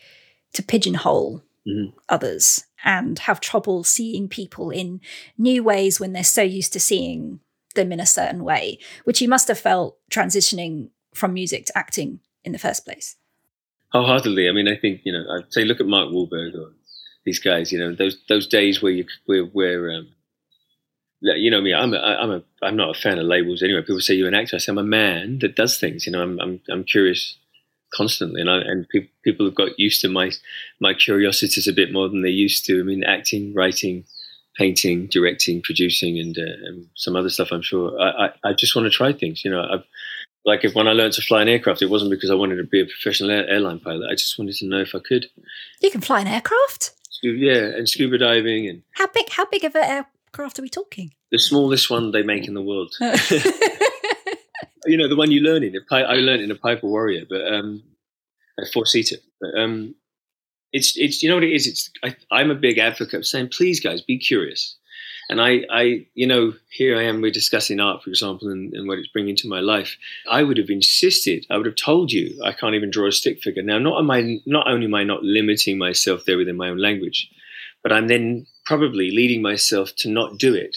to pigeonhole mm-hmm. others and have trouble seeing people in new ways when they're so used to seeing them in a certain way, which you must have felt transitioning from music to acting in the first place. Wholeheartedly. I mean, I think you know, I'd say look at Mark Wahlberg or these guys. You know, those those days where you where where um, you know me. I'm a, I'm a I'm not a fan of labels anyway. People say you're an actor. I say I'm a man that does things. You know, I'm I'm, I'm curious constantly, and I, and people people have got used to my my curiosities a bit more than they used to. I mean, acting, writing, painting, directing, producing, and, uh, and some other stuff. I'm sure. I, I, I just want to try things. You know, I've like if when I learned to fly an aircraft, it wasn't because I wanted to be a professional air, airline pilot. I just wanted to know if I could. You can fly an aircraft. Yeah, and scuba diving and how big? How big of an aircraft are we talking? The smallest one they make in the world. [laughs] [laughs] you know, the one you learn in. I learned in a Piper Warrior, but um, a four seater. But um, it's it's you know what it is. It's I, I'm a big advocate of saying, please, guys, be curious. And I, I, you know, here I am, we're discussing art, for example, and, and, what it's bringing to my life. I would have insisted, I would have told you, I can't even draw a stick figure. Now, not, am I, not only am I not limiting myself there within my own language, but I'm then probably leading myself to not do it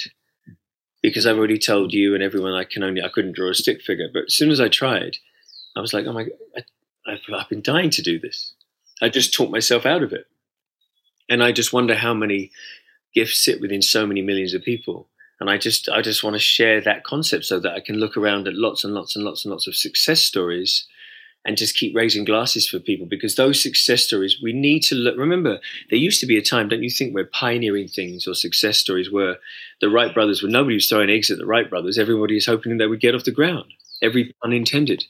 because I've already told you and everyone I can only, I couldn't draw a stick figure. But as soon as I tried, I was like, oh my, I, I've, I've been dying to do this. I just taught myself out of it. And I just wonder how many gifts sit within so many millions of people and i just i just want to share that concept so that i can look around at lots and lots and lots and lots of success stories and just keep raising glasses for people because those success stories we need to look remember there used to be a time don't you think where pioneering things or success stories were the wright brothers when nobody was throwing eggs at the wright brothers everybody was hoping they would get off the ground every unintended.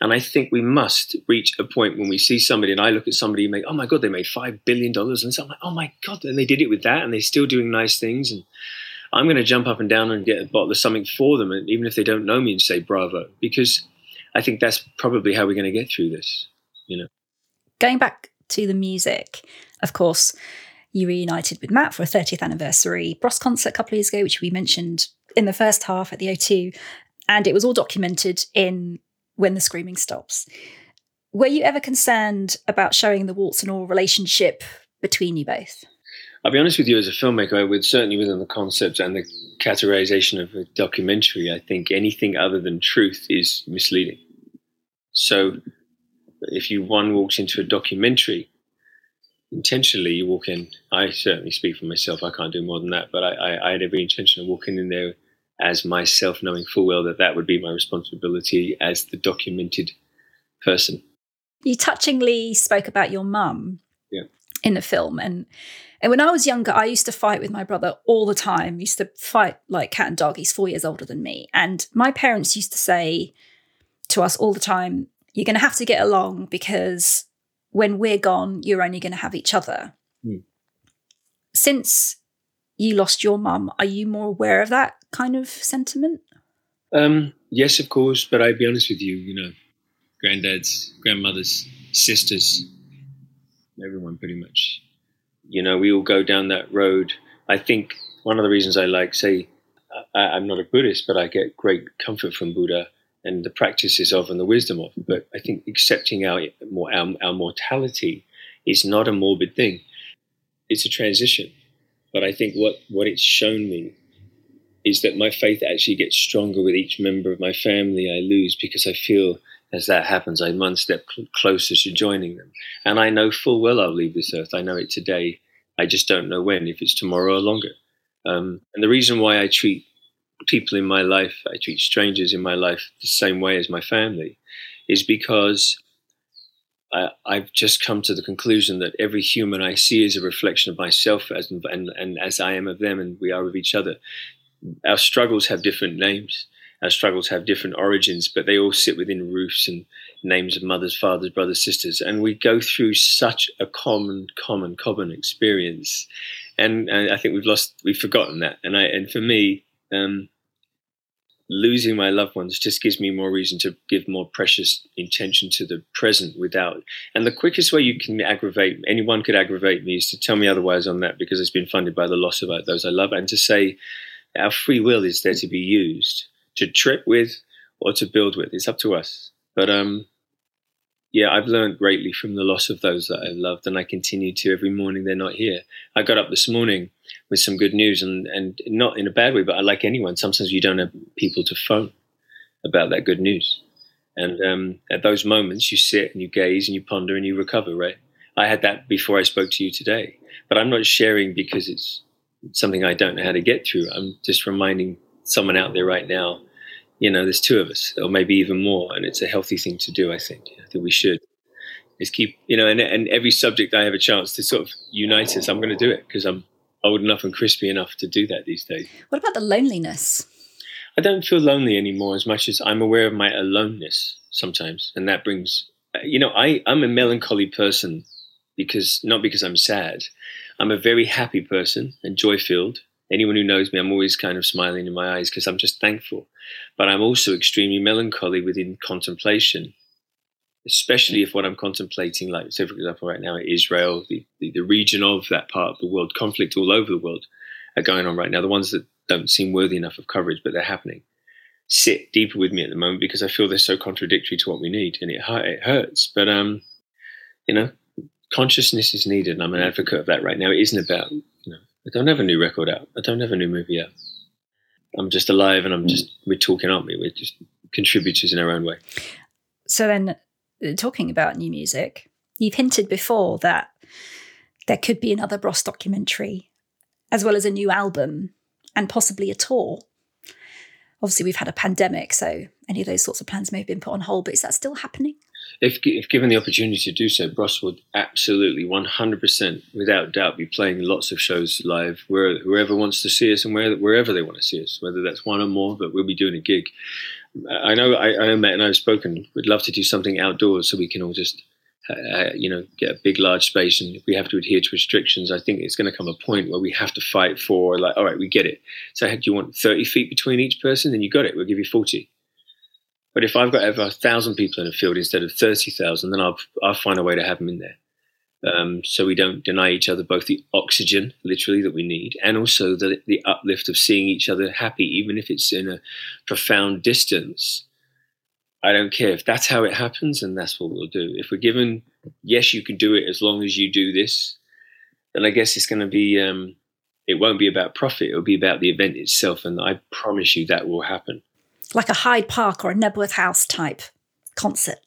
And I think we must reach a point when we see somebody, and I look at somebody and make, oh my God, they made $5 billion. And so I'm like, oh my God, and they did it with that, and they're still doing nice things. And I'm going to jump up and down and get a bottle of something for them, and even if they don't know me, and say bravo, because I think that's probably how we're going to get through this, you know. Going back to the music, of course, you reunited with Matt for a 30th anniversary Bros concert a couple of years ago, which we mentioned in the first half at the O2 and it was all documented in When the Screaming Stops. Were you ever concerned about showing the warts and all relationship between you both? I'll be honest with you, as a filmmaker, with certainly within the concept and the categorization of a documentary, I think anything other than truth is misleading. So, if you one walks into a documentary, intentionally you walk in. I certainly speak for myself. I can't do more than that, but I, I, I had every intention of walking in there as myself, knowing full well that that would be my responsibility as the documented person. You touchingly spoke about your mum yeah. in the film, and and when I was younger, I used to fight with my brother all the time. used to fight like cat and dog. He's four years older than me, and my parents used to say to us all the time, "You're going to have to get along because when we're gone, you're only going to have each other." Mm. Since you lost your mum, are you more aware of that kind of sentiment? Um, yes, of course. But I'd be honest with you, you know, granddads, grandmothers, sisters, everyone pretty much. You know, we all go down that road. I think one of the reasons I like, say, I, am not a Buddhist, but I get great comfort from Buddha and the practices of and the wisdom of. But I think accepting our, our, our mortality is not a morbid thing. It's a transition. But I think what, what it's shown me is that my faith actually gets stronger with each member of my family I lose because I feel as that happens, I'm one step cl- closer to joining them. And I know full well I'll leave this earth. I know it today. I just don't know when, if it's tomorrow or longer. Um, and the reason why I treat people in my life, I treat strangers in my life the same way as my family, is because I, have just come to the conclusion that every human I see is a reflection of myself as, and, and as I am of them, and we are of each other. Our struggles have different names our struggles have different origins, but they all sit within roofs and names of mothers, fathers, brothers, sisters. And we go through such a common, common, common experience. And, and I think we've lost, we've forgotten that. And I, and for me, um, losing my loved ones just gives me more reason to give more precious intention to the present without. And the quickest way you can aggravate anyone could aggravate me is to tell me otherwise on that because it's been funded by the loss of those I love, and to say our free will is there to be used to trip with or to build with. It's up to us. But um, yeah, I've learned greatly from the loss of those that I loved, and I continue to every morning. They're not here. I got up this morning with some good news, and and not in a bad way, but I like anyone. Sometimes you don't have people to phone about that good news, and um, at those moments, you sit and you gaze and you ponder and you recover. Right? I had that before I spoke to you today, but I'm not sharing because it's something I don't know how to get through. I'm just reminding someone out there right now you know, there's two of us, or maybe even more, and it's a healthy thing to do. I think. I think we should is keep, you know, and, and every subject I have a chance to sort of unite us, I'm going to do it because I'm old enough and crispy enough to do that these days. What about the loneliness? I don't feel lonely anymore as much as I'm aware of my aloneness sometimes, and that brings, uh, you know, I I'm a melancholy person because not because I'm sad. I'm a very happy person and joy filled. Anyone who knows me, I'm always kind of smiling in my eyes because I'm just thankful but I'm also extremely melancholy within contemplation, especially if what I'm contemplating, like, say, for example, right now, Israel, the, the, the region of that part of the world, conflict all over the world are going on right now, the ones that don't seem worthy enough of coverage, but they're happening, sit deeper with me at the moment because I feel they're so contradictory to what we need, and it, it hurts. But, um, you know, consciousness is needed, and I'm an advocate of that right now. It isn't about, I don't have a new record out. I don't have a new movie out. I'm just alive and I'm just we're talking, aren't we? We're just contributors in our own way. So then, uh, talking about new music, you've hinted before that there could be another Bros documentary, as well as a new album and possibly a tour. Obviously, we've had a pandemic, so any of those sorts of plans may have been put on hold. But is that still happening? If, if given the opportunity to do so, Bros would absolutely 100% without doubt be playing lots of shows live where whoever wants to see us and where, wherever they want to see us, whether that's one or more, but we'll be doing a gig. I know, I, I know Matt and I have spoken. We'd love to do something outdoors so we can all just, uh, you know, get a big, large space. And if we have to adhere to restrictions, I think it's going to come a point where we have to fight for, like, all right, we get it. So, do you want 30 feet between each person? Then you got it. We'll give you 40 but if I've got over a thousand people in a field instead of thirty thousand, then I'll I'll find a way to have them in there. Um, so we don't deny each other both the oxygen, literally, that we need, and also the the uplift of seeing each other happy, even if it's in a profound distance. I don't care if that's how it happens, and that's what we'll do. If we're given, yes, you can do it as long as you do this, then I guess it's going to be. Um, it won't be about profit; it'll be about the event itself, and I promise you that will happen like a Hyde Park or a Knebworth House type concert.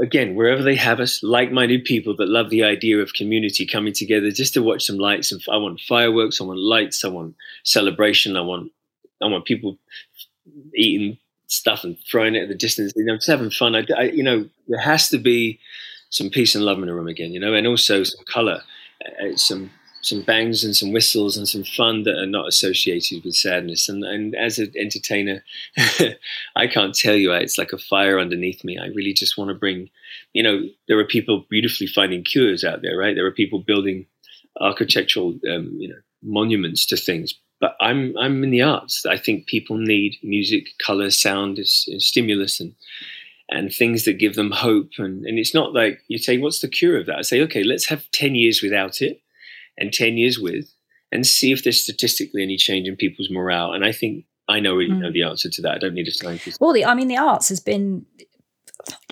Again, wherever they have us, like-minded people that love the idea of community coming together just to watch some lights. And I want fireworks, I want lights, I want celebration, I want I want people eating stuff and throwing it at the distance. You know, just having fun. I, I, you know, there has to be some peace and love in the room again. You know, and also some color, uh, some some bangs and some whistles and some fun that are not associated with sadness. And, and as an entertainer, [laughs] I can't tell you, it's like a fire underneath me. I really just want to bring, you know, there are people beautifully finding cures out there, right? There are people building architectural, um, you know, monuments to things. But I'm I'm in the arts. I think people need music, color, sound, is, is stimulus, and and things that give them hope. And and it's not like you say, what's the cure of that? I say, okay, let's have ten years without it and 10 years with and see if there's statistically any change in people's morale. And I think I know really mm. know the answer to that. I don't need a scientist. Well, the, I mean, the arts has been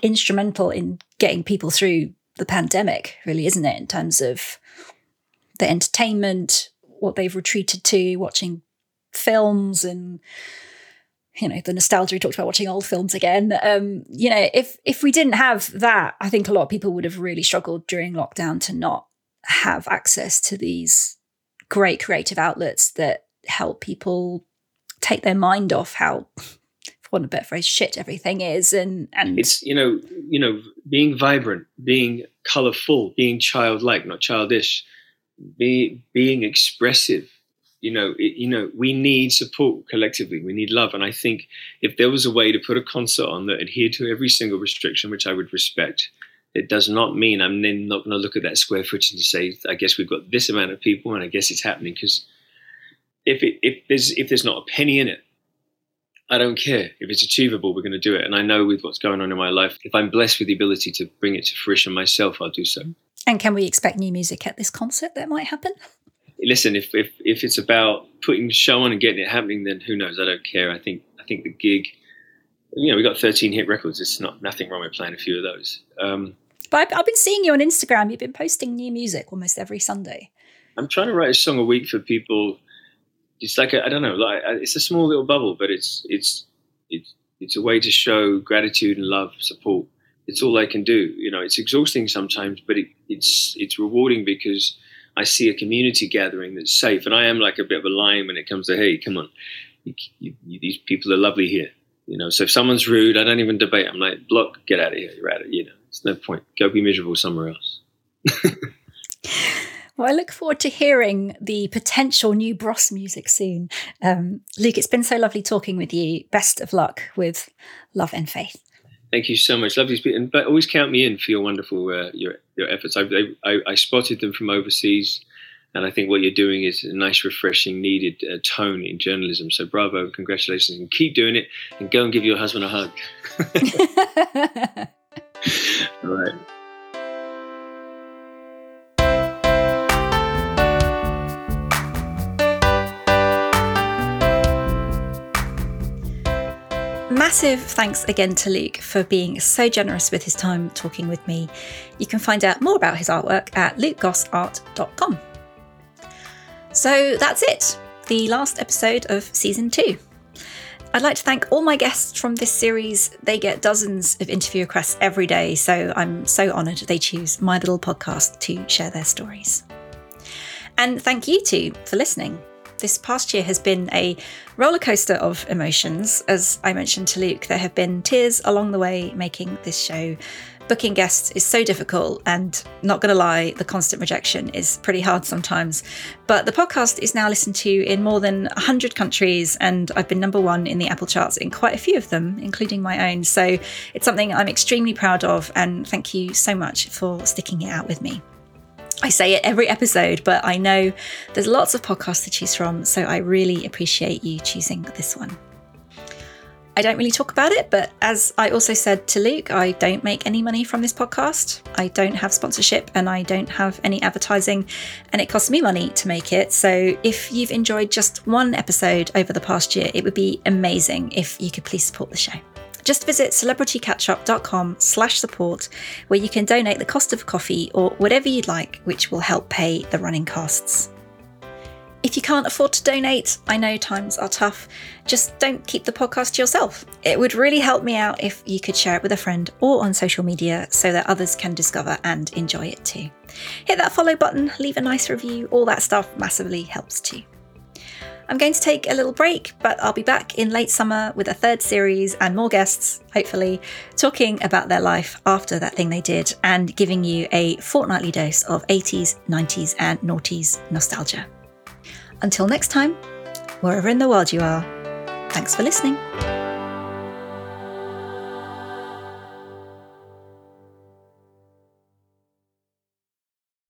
instrumental in getting people through the pandemic, really, isn't it? In terms of the entertainment, what they've retreated to, watching films and you know the nostalgia we talked about watching old films again um you know if if we didn't have that i think a lot of people would have really struggled during lockdown to not have access to these great creative outlets that help people take their mind off how [laughs] for want of a better phrase shit everything is and and it's you know you know being vibrant being colorful being childlike not childish be, being expressive you know it, you know we need support collectively. We need love. And i think if there was a way to put a concert on that adhered to every single restriction which i would respect it does not mean i'm then not going to look at that square footage and say i guess we've got this amount of people and i guess it's happening because if it if there's if there's not a penny in it I don't care if it's achievable. We're going to do it, and I know with what's going on in my life, if I'm blessed with the ability to bring it to fruition myself, I'll do so. and can we expect new music at this concert that might happen listen, if, if if it's about putting the show on and getting it happening, then who knows? I don't care. I think I think the gig, you know, we got 13 hit records. It's not nothing wrong with playing a few of those. Um, but I've, I've been seeing you on instagram you've been posting new music almost every sunday I'm trying to write a song a week for people. It's like I don't know, like it's a small little bubble, but it's it's it's it's a way to show gratitude and love, support. It's all I can do. You know, it's exhausting sometimes, but it, it's it's rewarding because I see a community gathering that's safe. And I am like a bit of a lion when it comes to, hey, come on, you, you, you, these people are lovely here. You know, so if someone's rude, I don't even debate. I'm like, block, get out of here. You're out of, you know, it's no point. Go be miserable somewhere else. [laughs] Well, I look forward to hearing the potential new Bros music soon. Um, Luke, it's been so lovely talking with you. Best of luck with Love and Faith. Thank you so much. Lovely to speak. And but always count me in for your wonderful uh, your your efforts. I, I, I spotted them from overseas, and I think what you're doing is a nice, refreshing, needed uh, tone in journalism. So bravo, congratulations, and keep doing it. And go and give your husband a hug. [laughs] All right. Massive thanks again to Luke for being so generous with his time talking with me. You can find out more about his artwork at lukegossart.com. So that's it, the last episode of season two. I'd like to thank all my guests from this series. They get dozens of interview requests every day, so I'm so honoured they choose my little podcast to share their stories. And thank you too for listening this past year has been a roller coaster of emotions. As I mentioned to Luke, there have been tears along the way making this show. Booking guests is so difficult, and not going to lie, the constant rejection is pretty hard sometimes. But the podcast is now listened to in more than 100 countries, and I've been number one in the Apple charts in quite a few of them, including my own. So it's something I'm extremely proud of, and thank you so much for sticking it out with me. I say it every episode, but I know there's lots of podcasts to choose from, so I really appreciate you choosing this one. I don't really talk about it, but as I also said to Luke, I don't make any money from this podcast. I don't have sponsorship and I don't have any advertising, and it costs me money to make it. So if you've enjoyed just one episode over the past year, it would be amazing if you could please support the show just visit celebritycatchup.com slash support where you can donate the cost of coffee or whatever you'd like, which will help pay the running costs. If you can't afford to donate, I know times are tough, just don't keep the podcast to yourself. It would really help me out if you could share it with a friend or on social media so that others can discover and enjoy it too. Hit that follow button, leave a nice review, all that stuff massively helps too. I'm going to take a little break, but I'll be back in late summer with a third series and more guests, hopefully, talking about their life after that thing they did and giving you a fortnightly dose of 80s, 90s, and noughties nostalgia. Until next time, wherever in the world you are, thanks for listening.